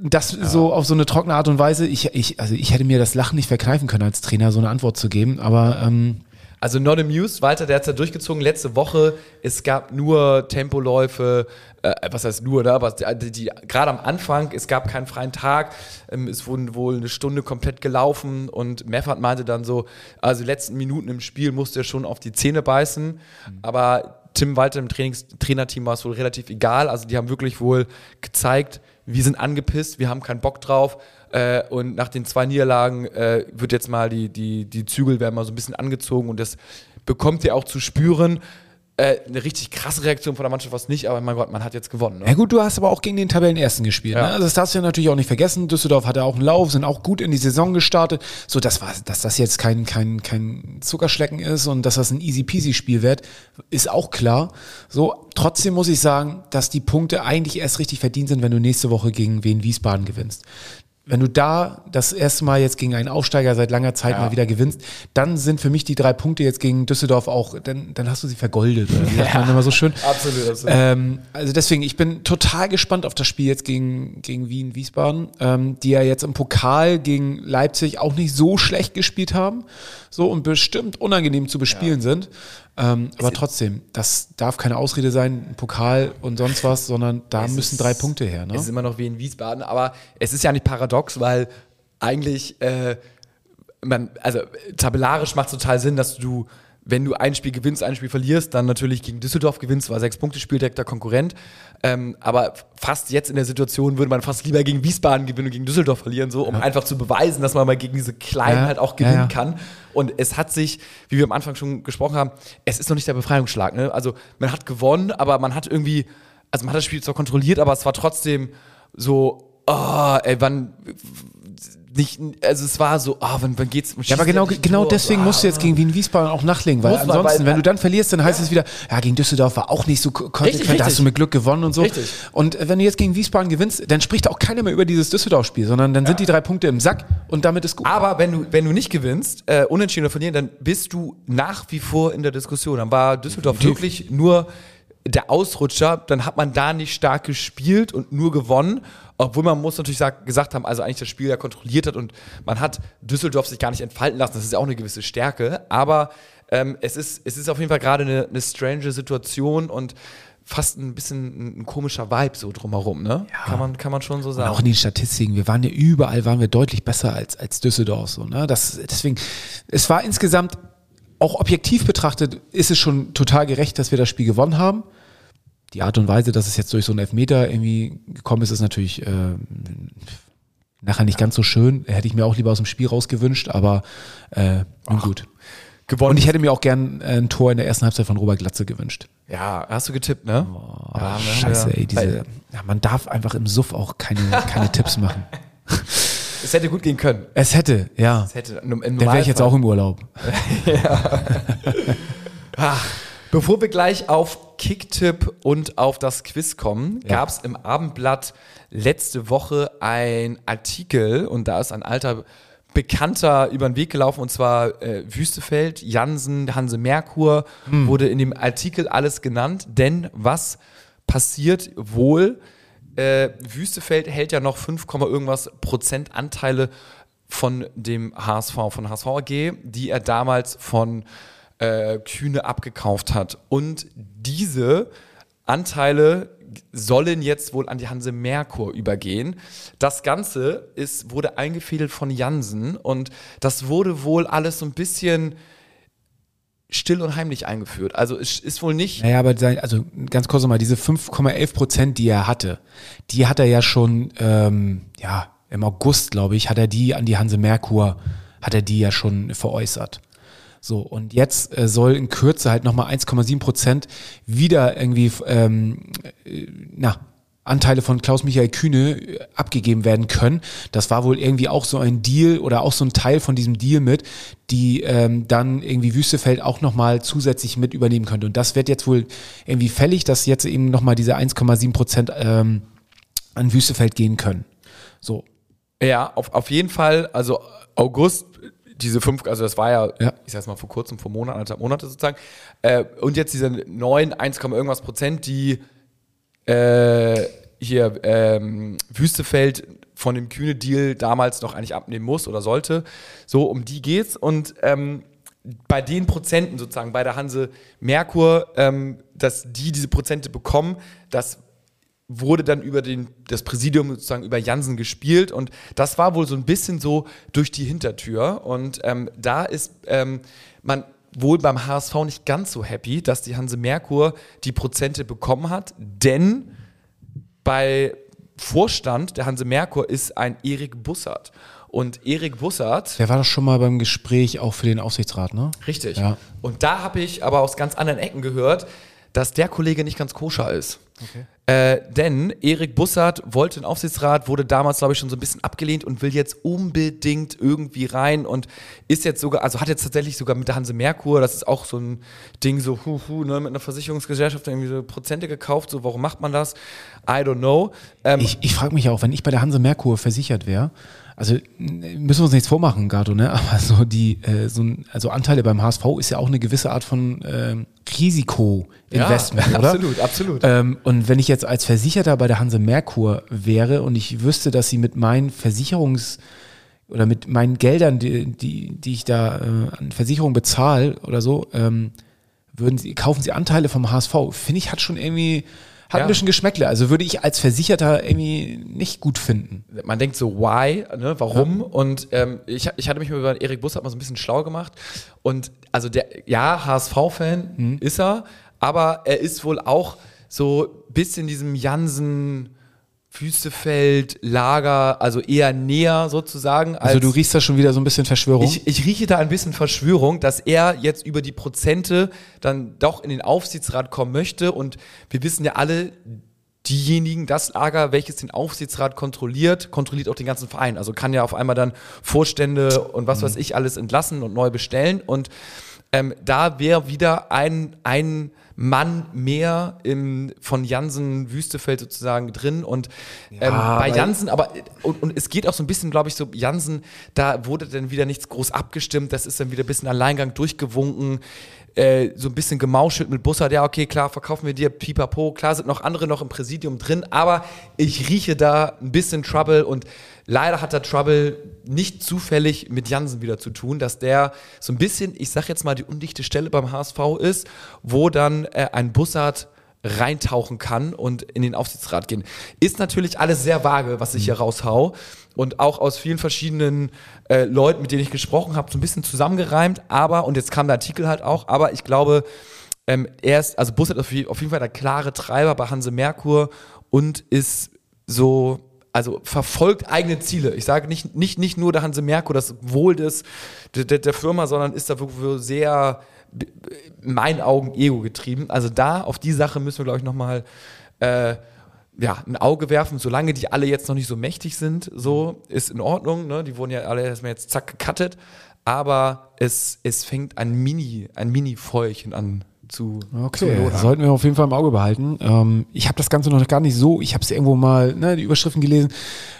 das so auf so eine trockene Art und Weise. Ich, ich, also ich hätte mir das Lachen nicht verkneifen können, als Trainer so eine Antwort zu geben. Aber ähm, Also not amused, Walter, der hat es ja durchgezogen letzte Woche. Es gab nur Tempoläufe, äh, was heißt nur, ne? aber die, die, gerade am Anfang, es gab keinen freien Tag, ähm, es wurden wohl eine Stunde komplett gelaufen und Meffert meinte dann so, also die letzten Minuten im Spiel musste er schon auf die Zähne beißen, aber Tim Walter im Trainings Trainerteam war es wohl relativ egal, also die haben wirklich wohl gezeigt, wir sind angepisst, wir haben keinen Bock drauf. Äh, und nach den zwei Niederlagen äh, wird jetzt mal die, die, die Zügel werden mal so ein bisschen angezogen und das bekommt ihr auch zu spüren. Äh, eine richtig krasse Reaktion von der Mannschaft war es nicht, aber mein Gott, man hat jetzt gewonnen. Ne? ja gut, du hast aber auch gegen den Tabellenersten gespielt. Ja. Ne? Also das darfst du ja natürlich auch nicht vergessen. Düsseldorf hatte auch einen Lauf, sind auch gut in die Saison gestartet. So, das war, dass das jetzt kein, kein, kein Zuckerschlecken ist und dass das ein easy peasy Spiel wird, ist auch klar. So, trotzdem muss ich sagen, dass die Punkte eigentlich erst richtig verdient sind, wenn du nächste Woche gegen Wien Wiesbaden gewinnst. Wenn du da das erste Mal jetzt gegen einen Aufsteiger seit langer Zeit mal wieder gewinnst, dann sind für mich die drei Punkte jetzt gegen Düsseldorf auch, dann, dann hast du sie vergoldet. Oder wie sagt man immer so schön. Absolut, absolut. Ähm, also deswegen, ich bin total gespannt auf das Spiel jetzt gegen, gegen Wien, Wiesbaden, ähm, die ja jetzt im Pokal gegen Leipzig auch nicht so schlecht gespielt haben. So und bestimmt unangenehm zu bespielen sind. Ähm, aber trotzdem, das darf keine Ausrede sein, Pokal und sonst was, sondern da müssen ist- drei Punkte her. Ne? Es ist immer noch wie in Wiesbaden, aber es ist ja nicht paradox, weil eigentlich, äh, man, also tabellarisch macht es total Sinn, dass du, wenn du ein Spiel gewinnst, ein Spiel verlierst, dann natürlich gegen Düsseldorf gewinnst, war sechs Punkte Spiel direkter Konkurrent. Ähm, aber fast jetzt in der Situation würde man fast lieber gegen Wiesbaden gewinnen und gegen Düsseldorf verlieren, so um einfach zu beweisen, dass man mal gegen diese Kleinen Ja, halt auch ja, gewinnen ja. kann. Und es hat sich, wie wir am Anfang schon gesprochen haben, es ist noch nicht der Befreiungsschlag. Ne? Also man hat gewonnen, aber man hat irgendwie, also man hat das Spiel zwar kontrolliert, aber es war trotzdem so, oh, ey, wann nicht, also es war so, ah, wann, wann geht's? Ja, aber genau, genau deswegen musst du jetzt gegen Wien Wiesbaden auch nachlegen, weil man, ansonsten, weil- wenn du dann verlierst, dann heißt es wieder, ja, gegen Düsseldorf war auch nicht so ko- konsequent, Richtig, da hast du mit Glück gewonnen und so. Richtig. Und äh, wenn du jetzt gegen Wiesbaden gewinnst, dann spricht auch keiner mehr über dieses Düsseldorf-Spiel, sondern dann sind die drei Punkte im Sack und damit ist gut. Aber wenn du, wenn du nicht gewinnst, äh, unentschieden oder verlieren, dann bist du nach wie vor in der Diskussion. Dann war Düsseldorf wirklich nur der Ausrutscher, dann hat man da nicht stark gespielt und nur gewonnen. Obwohl man muss natürlich sag, gesagt haben, also eigentlich das Spiel ja kontrolliert hat und man hat Düsseldorf sich gar nicht entfalten lassen. Das ist ja auch eine gewisse Stärke. Aber ähm, es, ist, es ist auf jeden Fall gerade eine, eine strange Situation und fast ein bisschen ein, komischer Vibe so drumherum, ne? Kann, man, kann man schon so Und sagen. auch in den Statistiken, wir waren ja überall, waren wir deutlich besser als, als Düsseldorf. So, ne? das, deswegen, es war insgesamt, auch objektiv betrachtet, ist es schon total gerecht, dass wir das Spiel gewonnen haben. Die Art und Weise, dass es jetzt durch so einen Elfmeter irgendwie gekommen ist, ist natürlich äh, nachher nicht ganz so schön. Hätte ich mir auch lieber aus dem Spiel rausgewünscht, aber äh, nun gut. gewonnen. Und ich hätte mir auch gern ein Tor in der ersten Halbzeit von Robert Glatze gewünscht. ja, hast du getippt, ne? Oh, Ja, scheiße, ja- ey, diese, ja, man darf einfach im Suff auch keine, keine Tipps machen. Es hätte gut gehen können. Es hätte, ja. Es hätte Dann wäre ich jetzt auch im Urlaub. Bevor wir gleich auf Kicktipp und auf das Quiz kommen, gab es im Abendblatt letzte Woche ein Artikel und da ist ein alter Bekannter über den Weg gelaufen und zwar äh, Wüstefeld, Jansen, Hanse Merkur wurde in dem Artikel alles genannt, denn was passiert wohl? Äh, Wüstefeld hält ja noch 5, Komma irgendwas Prozent Anteile von dem HSV, von HSV AG, die er damals von äh, Kühne abgekauft hat. Und diese Anteile sollen jetzt wohl an die Hanse Merkur übergehen. Das Ganze ist, wurde eingefädelt von Jansen und das wurde wohl alles so ein bisschen still und heimlich eingeführt. Also es ist wohl nicht Naja, aber sein, also ganz kurz nochmal, diese 5,11 Prozent, die er hatte, die hat er ja schon, ähm, ja, im August, glaube ich, hat er die an die Hanse Merkur, hat er die ja schon veräußert. So, und jetzt äh, soll in Kürze halt nochmal 1,7 Prozent wieder irgendwie, ähm, äh, na, Anteile von Klaus-Michael Kühne äh, abgegeben werden können. Das war wohl irgendwie auch so ein Deal oder auch so ein Teil von diesem Deal mit, die ähm, dann irgendwie Wüstefeld auch nochmal zusätzlich mit übernehmen könnte. Und das wird jetzt wohl irgendwie fällig, dass jetzt eben nochmal diese 1,7 Prozent ähm, an Wüstefeld gehen können. So. Ja, auf, auf jeden Fall, also August, diese fünf, also das war ja, Ja. ich sag's mal vor kurzem, vor Monaten, anderthalb Monate sozusagen, äh, und jetzt diese neuen 1, irgendwas Prozent, die äh, hier ähm, Wüstefeld von dem Kühne-Deal damals noch eigentlich abnehmen muss oder sollte. So, um die geht's. Und ähm, bei den Prozenten sozusagen, bei der Hanse Merkur, ähm, dass die diese Prozente bekommen, das wurde dann über den, das Präsidium sozusagen über Jansen gespielt und das war wohl so ein bisschen so durch die Hintertür und ähm, da ist ähm, man wohl beim HSV nicht ganz so happy, dass die Hanse Merkur die Prozente bekommen hat, denn bei Vorstand der Hanse Merkur ist ein Erik Bussard und Erik Bussard Der war doch schon mal beim Gespräch auch für den Aufsichtsrat, ne? Richtig. Ja. Und da habe ich aber aus ganz anderen Ecken gehört, dass der Kollege nicht ganz koscher ist. Äh, denn Erik Bussard wollte den Aufsichtsrat, wurde damals, glaube ich, schon so ein bisschen abgelehnt und will jetzt unbedingt irgendwie rein und ist jetzt sogar, also hat jetzt tatsächlich sogar mit der Hanse Merkur, das ist auch so ein Ding, so hu, hu, ne, mit einer Versicherungsgesellschaft irgendwie so Prozente gekauft, so warum macht man das? I don't know. Ähm, Ich, ich frage mich auch, wenn ich bei der Hanse Merkur versichert wäre, also müssen wir uns nichts vormachen, Gato, ne? Aber so die, äh, so ein, also Anteile beim HSV ist ja auch eine gewisse Art von ähm, Risikoinvestment, ja, oder? Absolut, absolut. Ähm, und wenn ich jetzt als Versicherter bei der Hanse Merkur wäre und ich wüsste, dass sie mit meinen Versicherungs- oder mit meinen Geldern, die, die, die ich da äh, an Versicherung bezahle oder so, ähm, würden sie, kaufen sie Anteile vom HSV. Finde ich, hat schon irgendwie, hat Ja. ein bisschen Geschmäckle. Also würde ich als Versicherter irgendwie nicht gut finden. man denkt so, why, ne, warum? Und ähm, ich, ich hatte mich mal über Erik Bussard mal so ein bisschen schlau gemacht. Und also der, ja, HSV-Fan ist er, aber er ist wohl auch so bis in diesem Jansen Wüstefeld, Lager, also eher näher sozusagen. Also du riechst da schon wieder so ein bisschen Verschwörung. Ich, ich rieche da ein bisschen Verschwörung, dass er jetzt über die Prozente dann doch in den Aufsichtsrat kommen möchte. Und wir wissen ja alle, diejenigen, das Lager, welches den Aufsichtsrat kontrolliert, kontrolliert auch den ganzen Verein. Also kann ja auf einmal dann Vorstände und was weiß ich alles entlassen und neu bestellen. Und ähm, da wäre wieder ein, ein Mann mehr im, von Jansen Wüstefeld sozusagen drin. Und ähm, bei aber- Jansen, aber und, und es geht auch so ein bisschen, glaube ich, so, Jansen, da wurde dann wieder nichts groß abgestimmt, das ist dann wieder ein bisschen Alleingang durchgewunken. Äh, so ein bisschen gemauschelt mit Bussard, ja, okay, klar, verkaufen wir dir Pipapo, klar sind noch andere noch im Präsidium drin, aber ich rieche da ein bisschen Trouble und leider hat der Trouble nicht zufällig mit Jansen wieder zu tun, dass der so ein bisschen, ich sag jetzt mal, die undichte Stelle beim HSV ist, wo dann äh, ein Bussard reintauchen kann und in den Aufsichtsrat gehen. Ist natürlich alles sehr vage, was ich hier raushau. Und auch aus vielen verschiedenen äh, Leuten, mit denen ich gesprochen habe, so ein bisschen zusammengereimt. Aber, und jetzt kam der Artikel halt auch, aber ich glaube, ähm, er ist, also Bus hat auf, auf jeden Fall der klare Treiber bei Hanse Merkur und ist so, also verfolgt eigene Ziele. Ich sage nicht, nicht, nicht nur der Hanse Merkur, das Wohl des, der, der, Firma, sondern ist da wirklich sehr, in meinen Augen, ego getrieben. Also da, auf die Sache müssen wir, glaube ich, nochmal äh, ja, ein Auge werfen. Solange die alle jetzt noch nicht so mächtig sind, so ist in Ordnung. Ne? Die wurden ja alle erstmal jetzt zack gecuttet. Aber es, es fängt ein Mini, ein Mini-Feuerchen an zu, zu Okay, lodern. sollten wir auf jeden Fall im Auge behalten. Ähm, ich habe das Ganze noch gar nicht so, ich habe es irgendwo mal, ne, die Überschriften gelesen,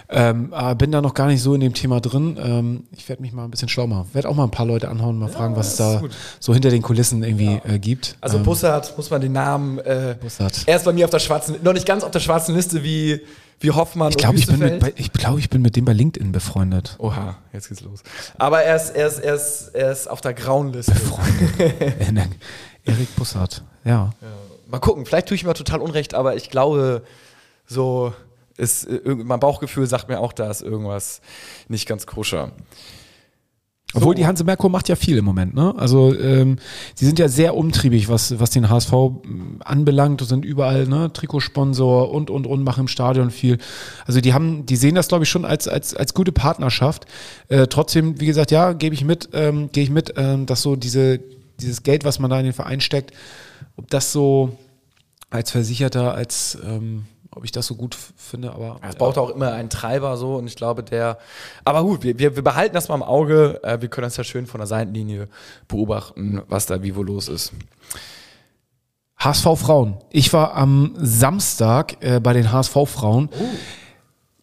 ähm, aber bin da noch gar nicht so in dem Thema drin. Ähm, ich werde mich mal ein bisschen schlau machen. Werde auch mal ein paar Leute anhauen, mal fragen, was es da so hinter den Kulissen irgendwie äh, gibt. Also ähm, Bussard, muss man den Namen, äh, Bussard. er ist bei mir auf der schwarzen, noch nicht ganz auf der schwarzen Liste wie, wie Hoffmann Ich glaube, ich, bin mit, ich, glaub, ich bin mit dem bei LinkedIn befreundet. Oha, jetzt geht's los. Aber er ist, er ist, er ist, er ist auf der grauen Liste. Äh, ne, Erik Bussard, ja. Mal gucken, vielleicht tue ich mir total unrecht, aber ich glaube, so ist, mein Bauchgefühl sagt mir auch, da ist irgendwas nicht ganz koscher. Obwohl die Hanse Merkur macht ja viel im Moment, ne? Also ähm, sie sind ja sehr umtriebig, was, was den HSV anbelangt, sind überall, ne, Trikotsponsor und und und machen im Stadion viel. Also die haben, die sehen das, glaube ich, schon als, als, als gute Partnerschaft. Äh, trotzdem, wie gesagt, ja, gebe ich mit, ähm, gehe ich mit, ähm, dass so diese, dieses Geld, was man da in den Verein steckt, ob das so als Versicherter, als ähm, ob ich das so gut finde, aber Es braucht auch immer einen Treiber so und ich glaube, der. Aber gut, wir, wir, wir behalten das mal im Auge. Äh, wir können das ja schön von der Seitenlinie beobachten, was da wie wo los ist. HSV Frauen. Ich war am Samstag äh, bei den HSV Frauen.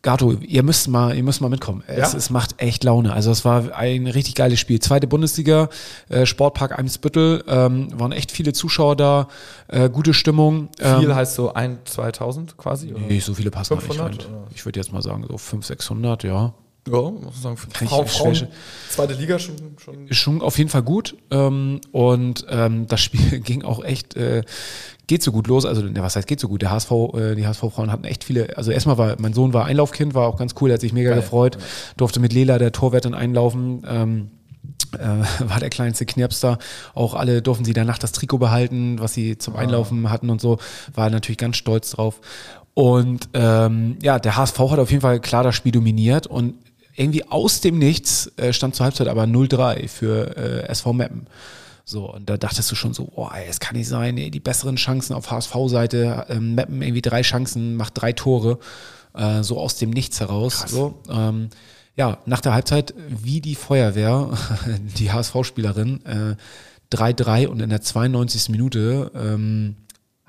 Gato, ihr müsst mal, ihr müsst mal mitkommen. Es, Ja? es macht echt Laune. Also es war ein richtig geiles Spiel. Zweite Bundesliga, äh, Sportpark Eimsbüttel, ähm, waren echt viele Zuschauer da, äh, gute Stimmung. Viel ähm, heißt so ein, 2000 quasi? oder? Nee, so viele passen da nicht 500 rein. Ich würde jetzt mal sagen, so 500, 600, ja. Ja, muss man sagen, für Frau, Frauen, zweite Liga schon. schon Ist schon auf jeden Fall gut. Ähm, und ähm, das Spiel ging auch echt, äh, geht so gut los. Also, ne, was heißt geht so gut? Der HSV, äh, die HSV-Frauen hatten echt viele. Also erstmal war, mein Sohn war Einlaufkind, war auch ganz cool, der hat sich mega gefreut. Durfte mit Lela, der Torwärtin, einlaufen. Ähm, äh, war der kleinste Knirpster. Auch alle durften sie danach das Trikot behalten, was sie zum Einlaufen hatten und so. War natürlich ganz stolz drauf. Und ähm, ja, der HSV hat auf jeden Fall klar das Spiel dominiert und irgendwie aus dem Nichts äh, stand zur Halbzeit aber 0-3 für äh, SV Meppen. So, und da dachtest du schon so, oh, ey, es kann nicht sein, ey, die besseren Chancen auf HSV-Seite, ähm, Meppen irgendwie drei Chancen, macht drei Tore, äh, so aus dem Nichts heraus. So, ähm, ja, nach der Halbzeit, wie die Feuerwehr, die HSV-Spielerin, äh, 3-3 und in der 92. Minute ähm,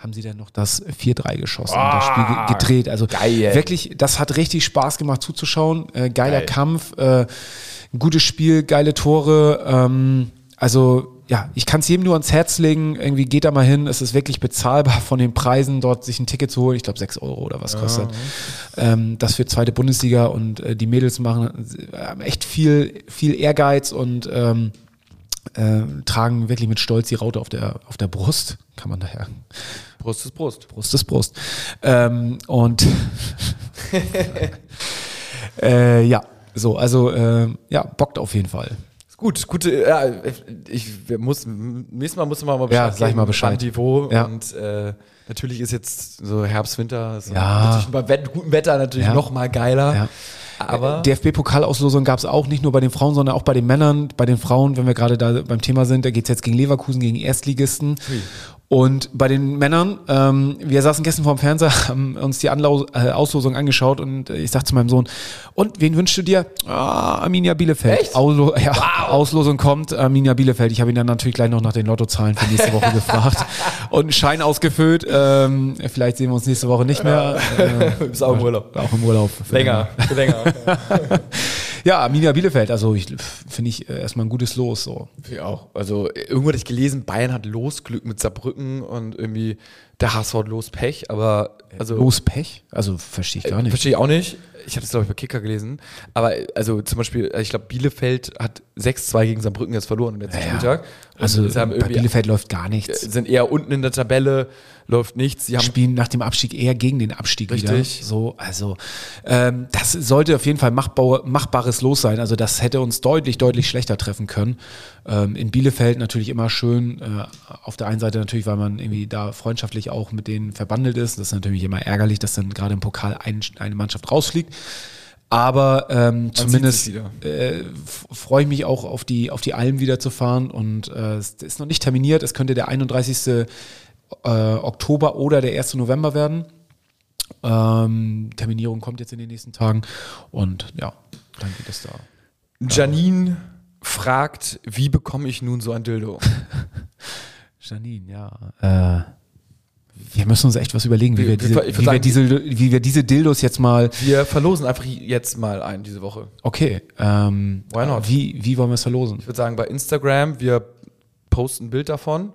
haben sie dann noch das 4-3 geschossen und das Spiel ge gedreht. Also geil. wirklich, das hat richtig Spaß gemacht zuzuschauen. Äh, geiler Geil. Kampf, äh, ein gutes Spiel, geile Tore. Ähm, also ja, ich kann es jedem nur ans Herz legen. Irgendwie geht da mal hin. Es ist wirklich bezahlbar von den Preisen, dort sich ein Ticket zu holen. Ich glaube, 6 Euro oder was kostet. Ähm, das für zweite Bundesliga und äh, die Mädels machen äh, echt viel, viel Ehrgeiz und ähm, äh, tragen wirklich mit Stolz die Raute auf der, auf der Brust, kann man daher. Brust ist Brust. Brust ist Brust. Ähm, und äh, ja, so, also äh, ja, bockt auf jeden Fall. Ist gut, gute, ja, ich muss, nächstes Mal muss man mal Bescheid Ja, sag ich mal Bescheid. Niveau Ja. und äh, natürlich ist jetzt so Herbst, Winter, so Ja. natürlich bei gutem Wetter natürlich Ja. noch mal geiler. Ja. Aber DFB-Pokalauslosung gab es auch nicht nur bei den Frauen, sondern auch bei den Männern. Bei den Frauen, wenn wir gerade da beim Thema sind, da geht es jetzt gegen Leverkusen, gegen Erstligisten. Und bei den Männern, ähm, wir saßen gestern vorm Fernseher, haben uns die Anlau äh, Auslosung angeschaut und äh, ich sagte zu meinem Sohn, und wen wünschst du dir? Ah, Arminia Bielefeld. Echt? Auslo ja, Auslosung kommt, Arminia Bielefeld. Ich habe ihn dann natürlich gleich noch nach den Lottozahlen für nächste Woche gefragt und einen Schein ausgefüllt. Ähm, vielleicht sehen wir uns nächste Woche nicht mehr. Äh, bist auch im Urlaub. auch im Urlaub. Länger, länger. Ja, Arminia Bielefeld, also ich finde ich äh, erstmal ein gutes Los so. Ja, auch. Also irgendwo hatte ich gelesen, Bayern hat Losglück mit Saarbrücken und irgendwie der HSV hat Lospech, aber also Los Pech? Also verstehe ich gar nicht. Verstehe ich auch nicht. Ich hatte es, glaube ich, bei Kicker gelesen. Aber also zum Beispiel, ich glaube, Bielefeld hat 6-2 gegen Saarbrücken jetzt verloren am letzten Ja. Spieltag. Und Also bei Bielefeld läuft gar nichts. sind eher unten in der Tabelle, läuft nichts. Sie Spielen nach dem Abstieg eher gegen den Abstieg Richtig. wieder. So, also ähm, das sollte auf jeden Fall machbar, machbares Los sein. Also das hätte uns deutlich, deutlich schlechter treffen können. Ähm, in Bielefeld natürlich immer schön. Äh, auf der einen Seite natürlich, weil man irgendwie da freundschaftlich auch mit denen verbandelt ist. Das ist natürlich immer ärgerlich, dass dann gerade im Pokal ein, eine Mannschaft rausfliegt. Aber ähm, zumindest äh, freue ich mich auch auf die, auf die Alm wieder zu fahren und äh, es ist noch nicht terminiert. Es könnte der 31. Äh, Oktober oder der 1. November werden. Ähm, Terminierung kommt jetzt in den nächsten Tagen und ja, dann geht es da. Janine fragt, wie bekomme ich nun so ein Dildo? Janine, ja. Wir müssen uns echt was überlegen, wie Wir- wir, diese, wir- wie wir, sagen, diese, wie wir diese Dildos jetzt mal. Wir verlosen einfach jetzt mal einen diese Woche. Okay, ähm, Why not? Wie, wie wollen wir es verlosen? Ich würde sagen, bei Instagram, wir posten ein Bild davon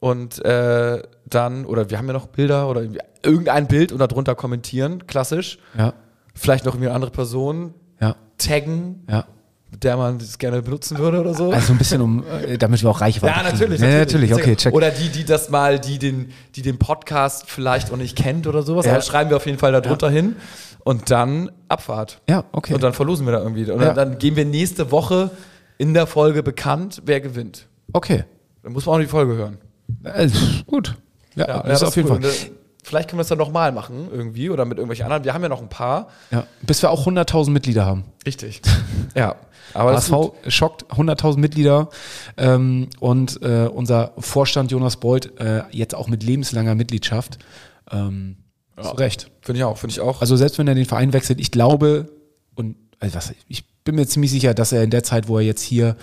und äh, dann, oder wir haben ja noch Bilder oder irgendein Bild und darunter kommentieren, klassisch. Ja, Vielleicht noch irgendwie eine andere Person ja, taggen, ja. Der man das gerne benutzen würde oder so. Also ein bisschen um, äh, damit wir auch Reichweite ja, natürlich. kriegen. Ja, natürlich, okay, check. Oder die, die das mal, die den, die den Podcast vielleicht auch nicht kennt oder sowas, Ja. aber schreiben wir auf jeden Fall da drunter hin. Und dann Abfahrt. Ja, okay. Und dann verlosen wir da irgendwie. Und Ja. dann, geben wir nächste Woche in der Folge bekannt, wer gewinnt. Okay. Dann muss man auch die Folge hören. Äh, gut. Ja, Ja, das ist auf jeden cool. Fall. Vielleicht können wir es dann nochmal machen, irgendwie, oder mit irgendwelchen anderen. Wir haben ja noch ein paar. Ja, bis wir auch 100.000 Mitglieder haben. Richtig. ja. Aber HSV schockt 100.000 Mitglieder ähm, und äh, unser Vorstand Jonas Beuth äh, jetzt auch mit lebenslanger Mitgliedschaft. Ähm, Zu Recht. Finde ich auch, finde ich auch. Also selbst wenn er den Verein wechselt, ich glaube und also was, ich bin mir ziemlich sicher, dass er in der Zeit, wo er jetzt hier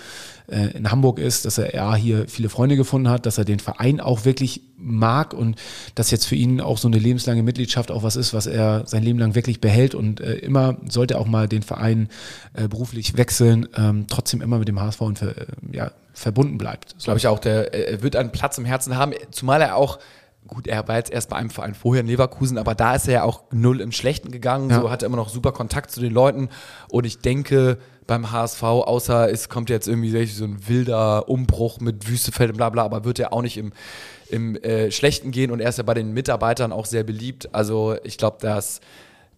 äh, in Hamburg ist, dass er ja hier viele Freunde gefunden hat, dass er den Verein auch wirklich mag und dass jetzt für ihn auch so eine lebenslange Mitgliedschaft auch was ist, was er sein Leben lang wirklich behält und äh, immer sollte er auch mal den Verein äh, beruflich wechseln, ähm, trotzdem immer mit dem HSV und ver, äh, ja, verbunden bleibt. So. glaube ich auch, der er wird einen Platz im Herzen haben, zumal er auch Gut, er war jetzt erst bei einem Verein vorher in Leverkusen, aber da ist er ja auch null im Schlechten gegangen, Ja. so hat er immer noch super Kontakt zu den Leuten und ich denke beim HSV, außer es kommt jetzt irgendwie so ein wilder Umbruch mit Wüstefeld und bla bla, aber wird er auch nicht im, im äh, Schlechten gehen und er ist ja bei den Mitarbeitern auch sehr beliebt, also ich glaube, das,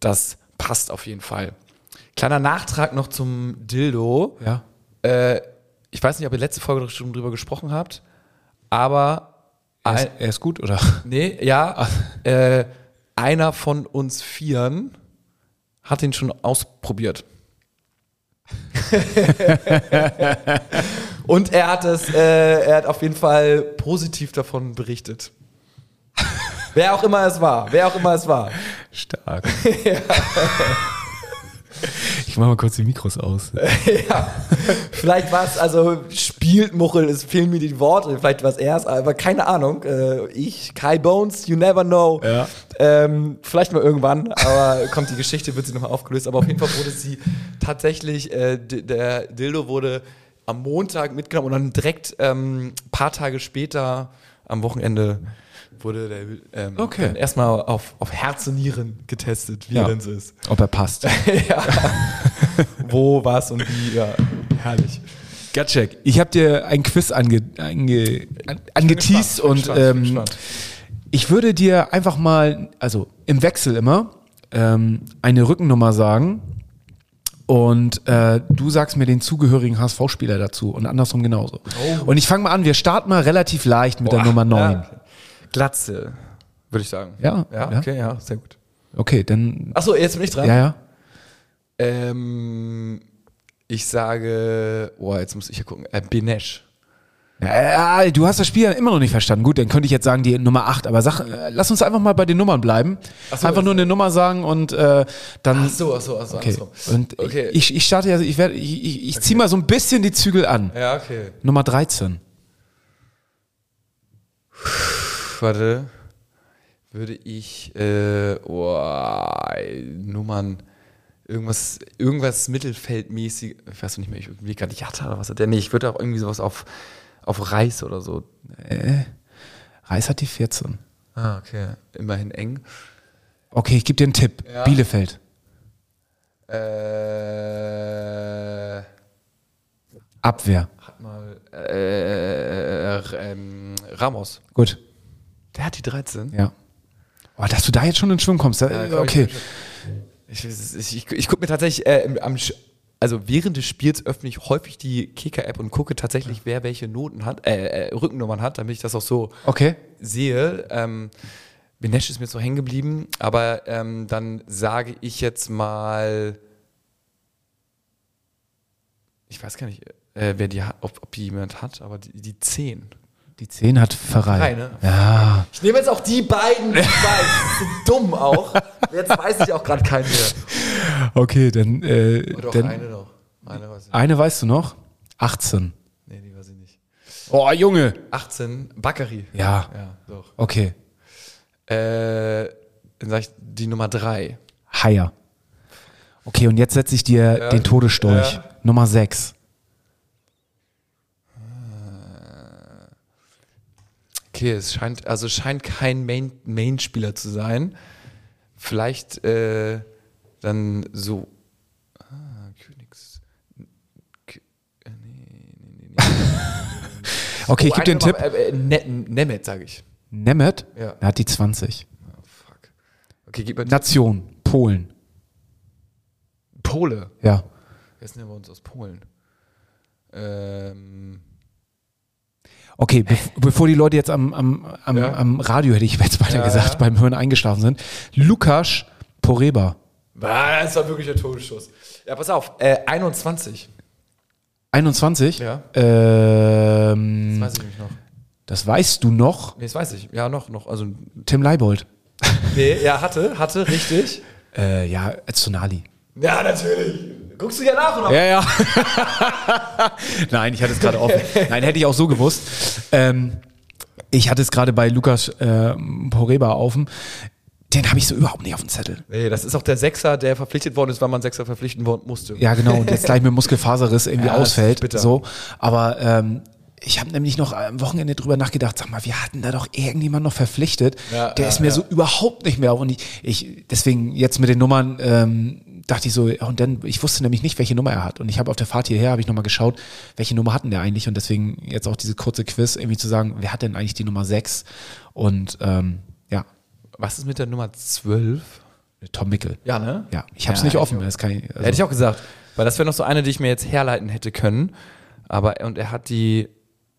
das passt auf jeden Fall. Kleiner Nachtrag noch zum Dildo. ja. Äh, ich weiß nicht, ob ihr letzte Folge schon drüber gesprochen habt, aber Er ist, er ist gut, oder? nee, ja, äh, einer von uns Vieren hat ihn schon ausprobiert. Und er hat es, äh, er hat auf jeden Fall positiv davon berichtet. Wer auch immer es war, wer auch immer es war. Stark. Ich mache mal kurz die Mikros aus. ja, vielleicht war es, also spielt Muchel, es fehlen mir die Worte, vielleicht war es erst, aber keine Ahnung. Äh, ich, Kai Bones, you never know. Ja. Ähm, vielleicht mal irgendwann, aber kommt die Geschichte, wird sie nochmal aufgelöst. Aber auf jeden Fall wurde sie tatsächlich, äh, der Dildo wurde am Montag mitgenommen und dann direkt ähm, paar Tage später am Wochenende wurde der ähm, Okay. erstmal auf, auf Herz und Nieren getestet, wie Ja. er denn so ist. Ob er passt. ja. Wo, was und wie, ja, herrlich. Gatschek, ich habe dir ein Quiz ange, ange, an, angeteased und ähm, ich würde dir einfach mal, also im Wechsel immer, ähm, eine Rückennummer sagen und äh, du sagst mir den zugehörigen HSV-Spieler dazu und andersrum genauso. Und ich fange mal an, wir starten mal relativ leicht mit der Boah, Nummer 9. ja. Glatze, würde ich sagen. Ja, Ja, ja. okay, ja, sehr gut. Okay, dann, Achso, jetzt bin ich dran. ja, ja. Ähm, ich sage, boah, jetzt muss ich ja gucken, äh, Benesch. Ja, du hast das Spiel ja immer noch nicht verstanden. Gut, dann könnte ich jetzt sagen die Nummer 8, aber sag, äh, lass uns einfach mal bei den Nummern bleiben. so, einfach nur eine Nummer sagen und äh, dann. Ach so, ach so, ach so, Okay. Und Okay. ich, ich starte ja, ich werde, ich, ich, ich ziehe mal so ein bisschen die Zügel an. Ja, okay. Nummer 13. Warte. Würde ich, äh, oh, Nummern, irgendwas, irgendwas Mittelfeldmäßig, ich weiß nicht mehr, ich irgendwie gerade Jatta oder was hat der? Nee, ich würde auch irgendwie sowas auf, auf Reis oder so. Reis hat die 14. Ah, okay. Immerhin eng. Okay, ich gebe dir einen Tipp. Ja. Bielefeld. Äh, Abwehr. hat mal, äh, ähm, Ramos. Gut. Der hat die 13. Ja. Oh, dass du da jetzt schon in den Schwung kommst. da- glaub okay. Ich, ich, ich, ich gucke mir tatsächlich äh, am, also während des Spiels öffne ich häufig die Kicker-App und gucke tatsächlich, wer welche Noten hat, äh, äh, Rückennummern hat, damit ich das auch so Okay. sehe. Ähm, Benesch ist mir so hängen geblieben, aber ähm, dann sage ich jetzt mal, ich weiß gar nicht, äh, wer die hat, ob, ob die jemand hat, aber die, die 10. Die 10 hat Pfarrei. Pfarrei, ne? Ja. Ich nehme jetzt auch die beiden, die ich weiß. So dumm auch. Jetzt weiß ich auch gerade keinen mehr. Okay, dann. Äh, Oder auch dann eine noch. Eine weiß ich. eine weißt du noch? 18. Nee, die weiß ich nicht. Oh, Junge. 18, Bakary. Ja. Ja, doch. Okay. Äh, dann sag ich die Nummer 3. Haier. Okay, und jetzt setze ich dir den Todesstolch. ja. Nummer 6. Okay, es scheint, also scheint kein Main- Main-Spieler zu sein. Vielleicht äh, dann so. Ah, Königs. K äh, nee, nee, nee, nee. Okay, ich Oh, gebe dir einen eine Tipp. Äh, äh, Ne- Nemeth, sage ich. Nemeth, Ja. er hat die 20. Oh, fuck. Okay, gib mir Nation, Polen. Pole. Ja. Wer ist denn bei uns aus Polen? Ähm, Okay, bev bevor die Leute jetzt am, am, am, Ja. am Radio, hätte ich jetzt weiter Ja, gesagt, ja. beim Hören eingeschlafen sind. Lukas Poreba. das war wirklich ein Todesschuss. Ja, pass auf. Äh, 21. 21. Ja. Ähm, Das weiß ich nämlich noch. das weißt du noch. Nee, das weiß ich. Ja, noch, noch. Also, Tim Leibold. nee, ja, hatte, hatte, richtig. Äh, ja, Zonali. Ja, natürlich. Guckst du ja nach, oder? Ja, ja. Nein, ich hatte es gerade offen. Nein, hätte ich auch so gewusst. Ähm, ich hatte es gerade bei Lukas äh, Poreba offen. Den habe ich so überhaupt nicht auf dem Zettel. Nee, das ist auch der Sechser, der verpflichtet worden ist, weil man Sechser verpflichten worden musste. Ja, genau. Und jetzt gleich mit Muskelfaserriss irgendwie Ja, ausfällt. bitter. So. Aber ähm, ich habe nämlich noch am Wochenende drüber nachgedacht, sag mal, wir hatten da doch irgendjemand noch verpflichtet. Ja, der ja, ist mir so überhaupt nicht mehr. Und ich, ich deswegen jetzt mit den Nummern ähm, dachte ich so, und dann, ich wusste nämlich nicht, welche Nummer er hat. Und ich habe auf der Fahrt hierher, habe ich nochmal geschaut, welche Nummer hatten der eigentlich. Und deswegen jetzt auch diese kurze Quiz, irgendwie zu sagen, wer hat denn eigentlich die Nummer 6? Und ähm, ja, Was ist mit der Nummer 12? Tom Mickel. Ja, ne? Ja, ich habe es Ja, nicht offen. ich auch- Das kann ich, also, Hätte ich auch gesagt. Weil das wäre noch so eine, die ich mir jetzt herleiten hätte können. Aber, und er hat die,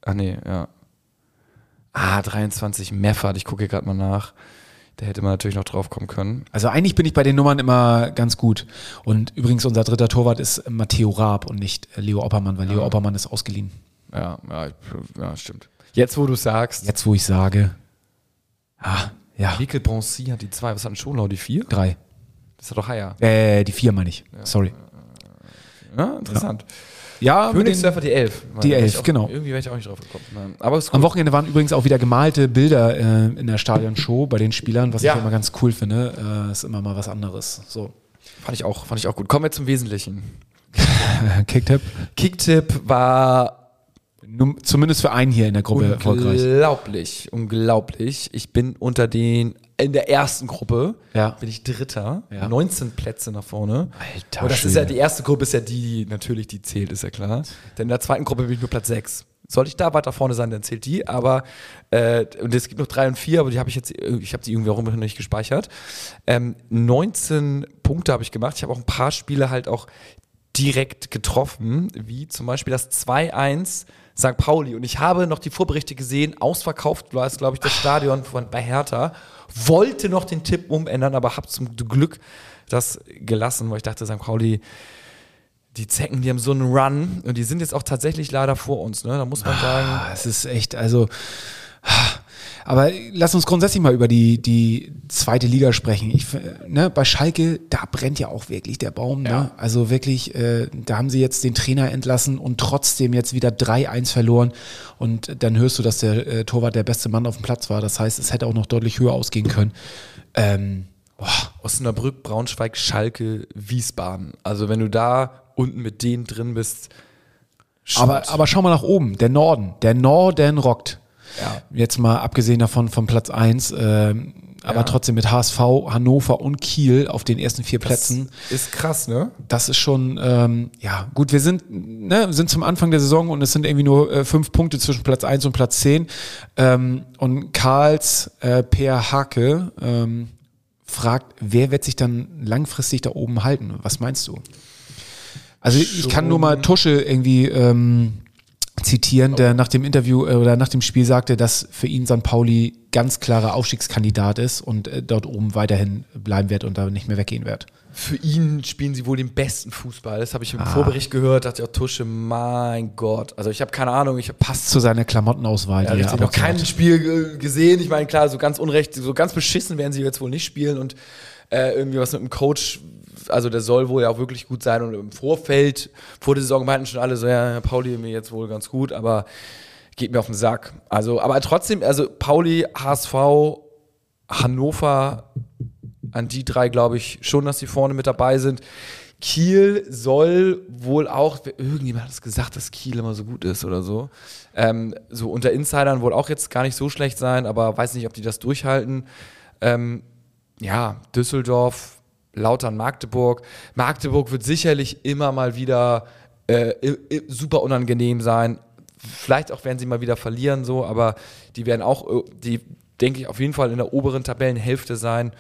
ah nee, ja. Ah, 23 Meffert, ich gucke hier gerade mal nach. Da hätte man natürlich noch drauf kommen können. Also eigentlich bin ich bei den Nummern immer ganz gut. Und übrigens unser dritter Torwart ist Matteo Raab und nicht äh, Leo Oppermann, weil Leo Oppermann ist ausgeliehen. Ja, ja, ja stimmt. Jetzt, wo du sagst, Jetzt, wo ich sage, ah, ja, Mikkel Bronzy hat die zwei. Was hat ein Schonlau, die vier? drei. Das hat doch Haier. Äh, die vier meine ich. Sorry. Ja, interessant. Ja, den, Königsdörfer die elf. Die Wäre elf, auch, genau. Irgendwie wäre ich auch nicht drauf gekommen. Nein. Aber am. Wochenende waren übrigens auch wieder gemalte Bilder äh, in der Stadionshow bei den Spielern, was Ja. ich immer ganz cool finde. Äh, ist immer mal was anderes. So. Fand ich auch, fand ich auch gut. Kommen wir zum Wesentlichen. Kicktipp. Kicktipp war Zumindest für einen hier in der Gruppe erfolgreich. unglaublich, unglaublich. Ich bin unter den in der ersten Gruppe Ja. bin ich Dritter, Ja. 19 Plätze nach vorne. Alter Und das ist ja, die erste Gruppe ist ja die, die natürlich die zählt, ist ja klar. Denn in der zweiten Gruppe bin ich nur Platz 6. Sollte ich da weiter vorne sein, dann zählt die, aber äh, und es gibt noch drei und vier, aber die habe ich jetzt, ich habe die irgendwie auch immer noch nicht gespeichert. Ähm, 19 Punkte habe ich gemacht. Ich habe auch ein paar Spiele halt auch direkt getroffen, wie zum Beispiel das 2-1 St. Pauli. Und ich habe noch die Vorberichte gesehen, ausverkauft war es, glaube ich, das Stadion von, bei Hertha. Wollte noch den Tipp umändern, aber habe zum Glück das gelassen, weil ich dachte, St. Pauli, die Zecken, die haben so einen Run und die sind jetzt auch tatsächlich leider vor uns. Ne? Da muss man sagen, Ah, es ist echt, also. Aber lass uns grundsätzlich mal über die, die zweite Liga sprechen. Ich, ne, bei Schalke, da brennt ja auch wirklich der Baum. Ne? Ja. Also wirklich, äh, da haben sie jetzt den Trainer entlassen und trotzdem jetzt wieder 3-1 verloren. Und dann hörst du, dass der äh, Torwart der beste Mann auf dem Platz war. Das heißt, es hätte auch noch deutlich höher ausgehen können. Ähm, boah, Osnabrück, Braunschweig, Schalke, Wiesbaden. Also wenn du da unten mit denen drin bist, Aber, aber schau mal nach oben, der Norden. Der Norden rockt. Ja. Jetzt mal abgesehen davon vom Platz 1, ähm, aber Ja. trotzdem mit HSV, Hannover und Kiel auf den ersten vier Plätzen. ist krass, ne? Das ist schon, ähm, ja, gut, wir sind, ne, sind zum Anfang der Saison und es sind irgendwie nur äh, fünf Punkte zwischen Platz 1 und Platz 10. Ähm, und Karls äh, Per Hake ähm, fragt, wer wird sich dann langfristig da oben halten? Was meinst du? Also ich kann nur mal Tusche irgendwie ähm, zitieren, der nach dem Interview äh, oder nach dem Spiel sagte, dass für ihn St. Pauli ganz klarer Aufstiegskandidat ist und äh, dort oben weiterhin bleiben wird und da nicht mehr weggehen wird. Für ihn spielen sie wohl den besten Fußball. Das habe ich im Ah. Vorbericht gehört. Dachte ich auch, Tusche, mein Gott. Also ich habe keine Ahnung, ich habe Passt zu seiner Klamottenauswahl. Ja, ab und noch kein. Spiel gesehen. Ich meine, klar, so ganz unrecht, so ganz beschissen werden sie jetzt wohl nicht spielen und äh, irgendwie was mit dem Coach, also der soll wohl ja auch wirklich gut sein und im Vorfeld, vor der Saison meinten schon alle so, ja, Pauli mir jetzt wohl ganz gut, aber geht mir auf den Sack. Also, aber trotzdem, also Pauli, HSV, Hannover, an die drei glaube ich schon, dass sie vorne mit dabei sind. Kiel soll wohl auch, irgendjemand hat es gesagt, dass Kiel immer so gut ist oder so. Ähm, so unter Insidern wohl auch jetzt gar nicht so schlecht sein, aber weiß nicht, ob die das durchhalten. Ähm, ja, Düsseldorf, Lautern, Magdeburg. Magdeburg wird sicherlich immer mal wieder äh, super unangenehm sein. Vielleicht auch werden sie mal wieder verlieren, so, aber die werden auch, äh, die denke ich, auf jeden Fall in der oberen Tabellenhälfte sein.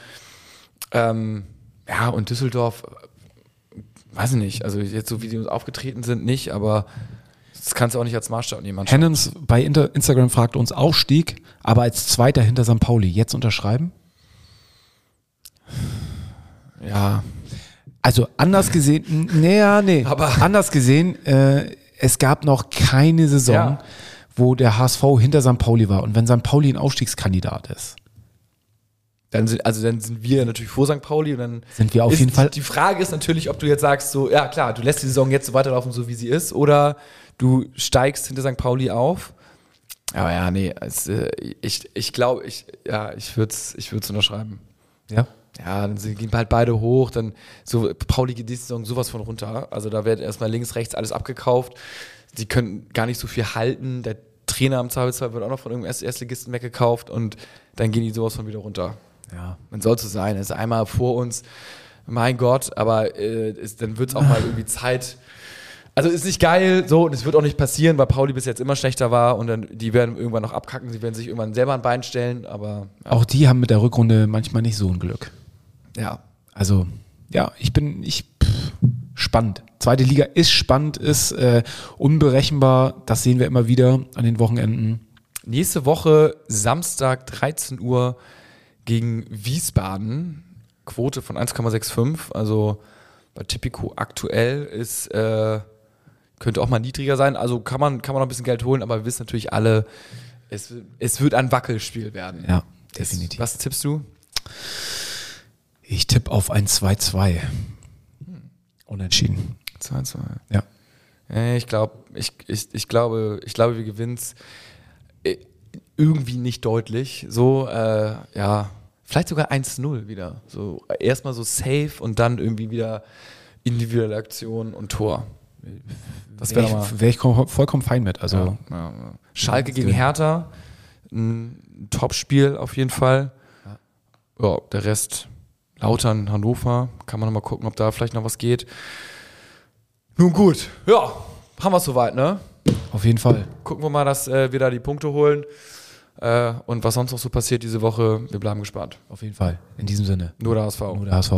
Ähm, ja, und Düsseldorf, äh, weiß ich nicht, also jetzt so wie die uns aufgetreten sind, nicht, aber das kannst du auch nicht als Maßstab nehmen. Hennens bei Inter Instagram fragt uns Aufstieg, aber als Zweiter hinter St. Pauli. Jetzt unterschreiben? Ja, Also anders gesehen, nee, ja, nee. Aber- anders gesehen, äh, es gab noch keine Saison, Ja. wo der HSV hinter St. Pauli war. Und wenn St. Pauli ein Aufstiegskandidat ist, dann sind, also dann sind wir natürlich vor St. Pauli und dann Sind wir auf jeden Fall- Die Frage ist natürlich, ob du jetzt sagst, so, ja klar, du lässt die Saison jetzt so weiterlaufen, so wie sie ist, oder du steigst hinter St. Pauli auf. Aber ja, nee, es, äh, ich, ich glaube, ich, ja, ich würde es ich würd's unterschreiben. ja. Ja, dann gehen halt beide hoch, dann so, Pauli geht die Saison sowas von runter. Also da wird erstmal links, rechts alles abgekauft. Die können gar nicht so viel halten. Der Trainer am Zweifelsfall wird auch noch von irgendeinem Erst- Erstligisten weggekauft und dann gehen die sowas von wieder runter. Ja. Man soll so sein. Es ist einmal vor uns, mein Gott, aber äh, ist, dann wird es auch mal irgendwie Zeit. Also ist nicht geil, so, und es wird auch nicht passieren, weil Pauli bis jetzt immer schlechter war und dann, die werden irgendwann noch abkacken, sie werden sich irgendwann selber ein Bein stellen, aber Auch die haben mit der Rückrunde manchmal nicht so ein Glück. Ja. Also, ja, ich bin, ich, pff, spannend. Zweite Liga ist spannend, ist äh, unberechenbar. Das sehen wir immer wieder an den Wochenenden. Nächste Woche, Samstag, 13 Uhr gegen Wiesbaden. Quote von 1,65. Also bei Tipico aktuell ist, äh, könnte auch mal niedriger sein. Also kann man, kann man noch ein bisschen Geld holen, aber wir wissen natürlich alle, es, es wird ein Wackelspiel werden. Ja, definitiv. Was tippst du? Ich tippe auf ein 2-2. Unentschieden. 2, 2. Ja. Äh, Ich glaube, ich, ich, ich glaube, ich glaube, wir gewinnen es irgendwie nicht deutlich. So, äh, ja, vielleicht sogar 1-0 wieder. So äh, erstmal so safe und dann irgendwie wieder individuelle Aktion und Tor. Das wäre mal. ich, wär ich kom- vollkommen fein mit. Also, Ja, ja, ja. Schalke gegen Hertha, ein Topspiel auf jeden Fall. ja, der Rest Lautern, Hannover. Kann man noch mal gucken, ob da vielleicht noch was geht. Nun gut, ja, haben wir es soweit, ne? Auf jeden Fall. Gucken wir mal, dass äh, wir da die Punkte holen. Äh, und was sonst noch so passiert diese Woche, wir bleiben gespannt. Auf jeden Fall. In diesem Sinne. Nur der HSV. Nur der HSV.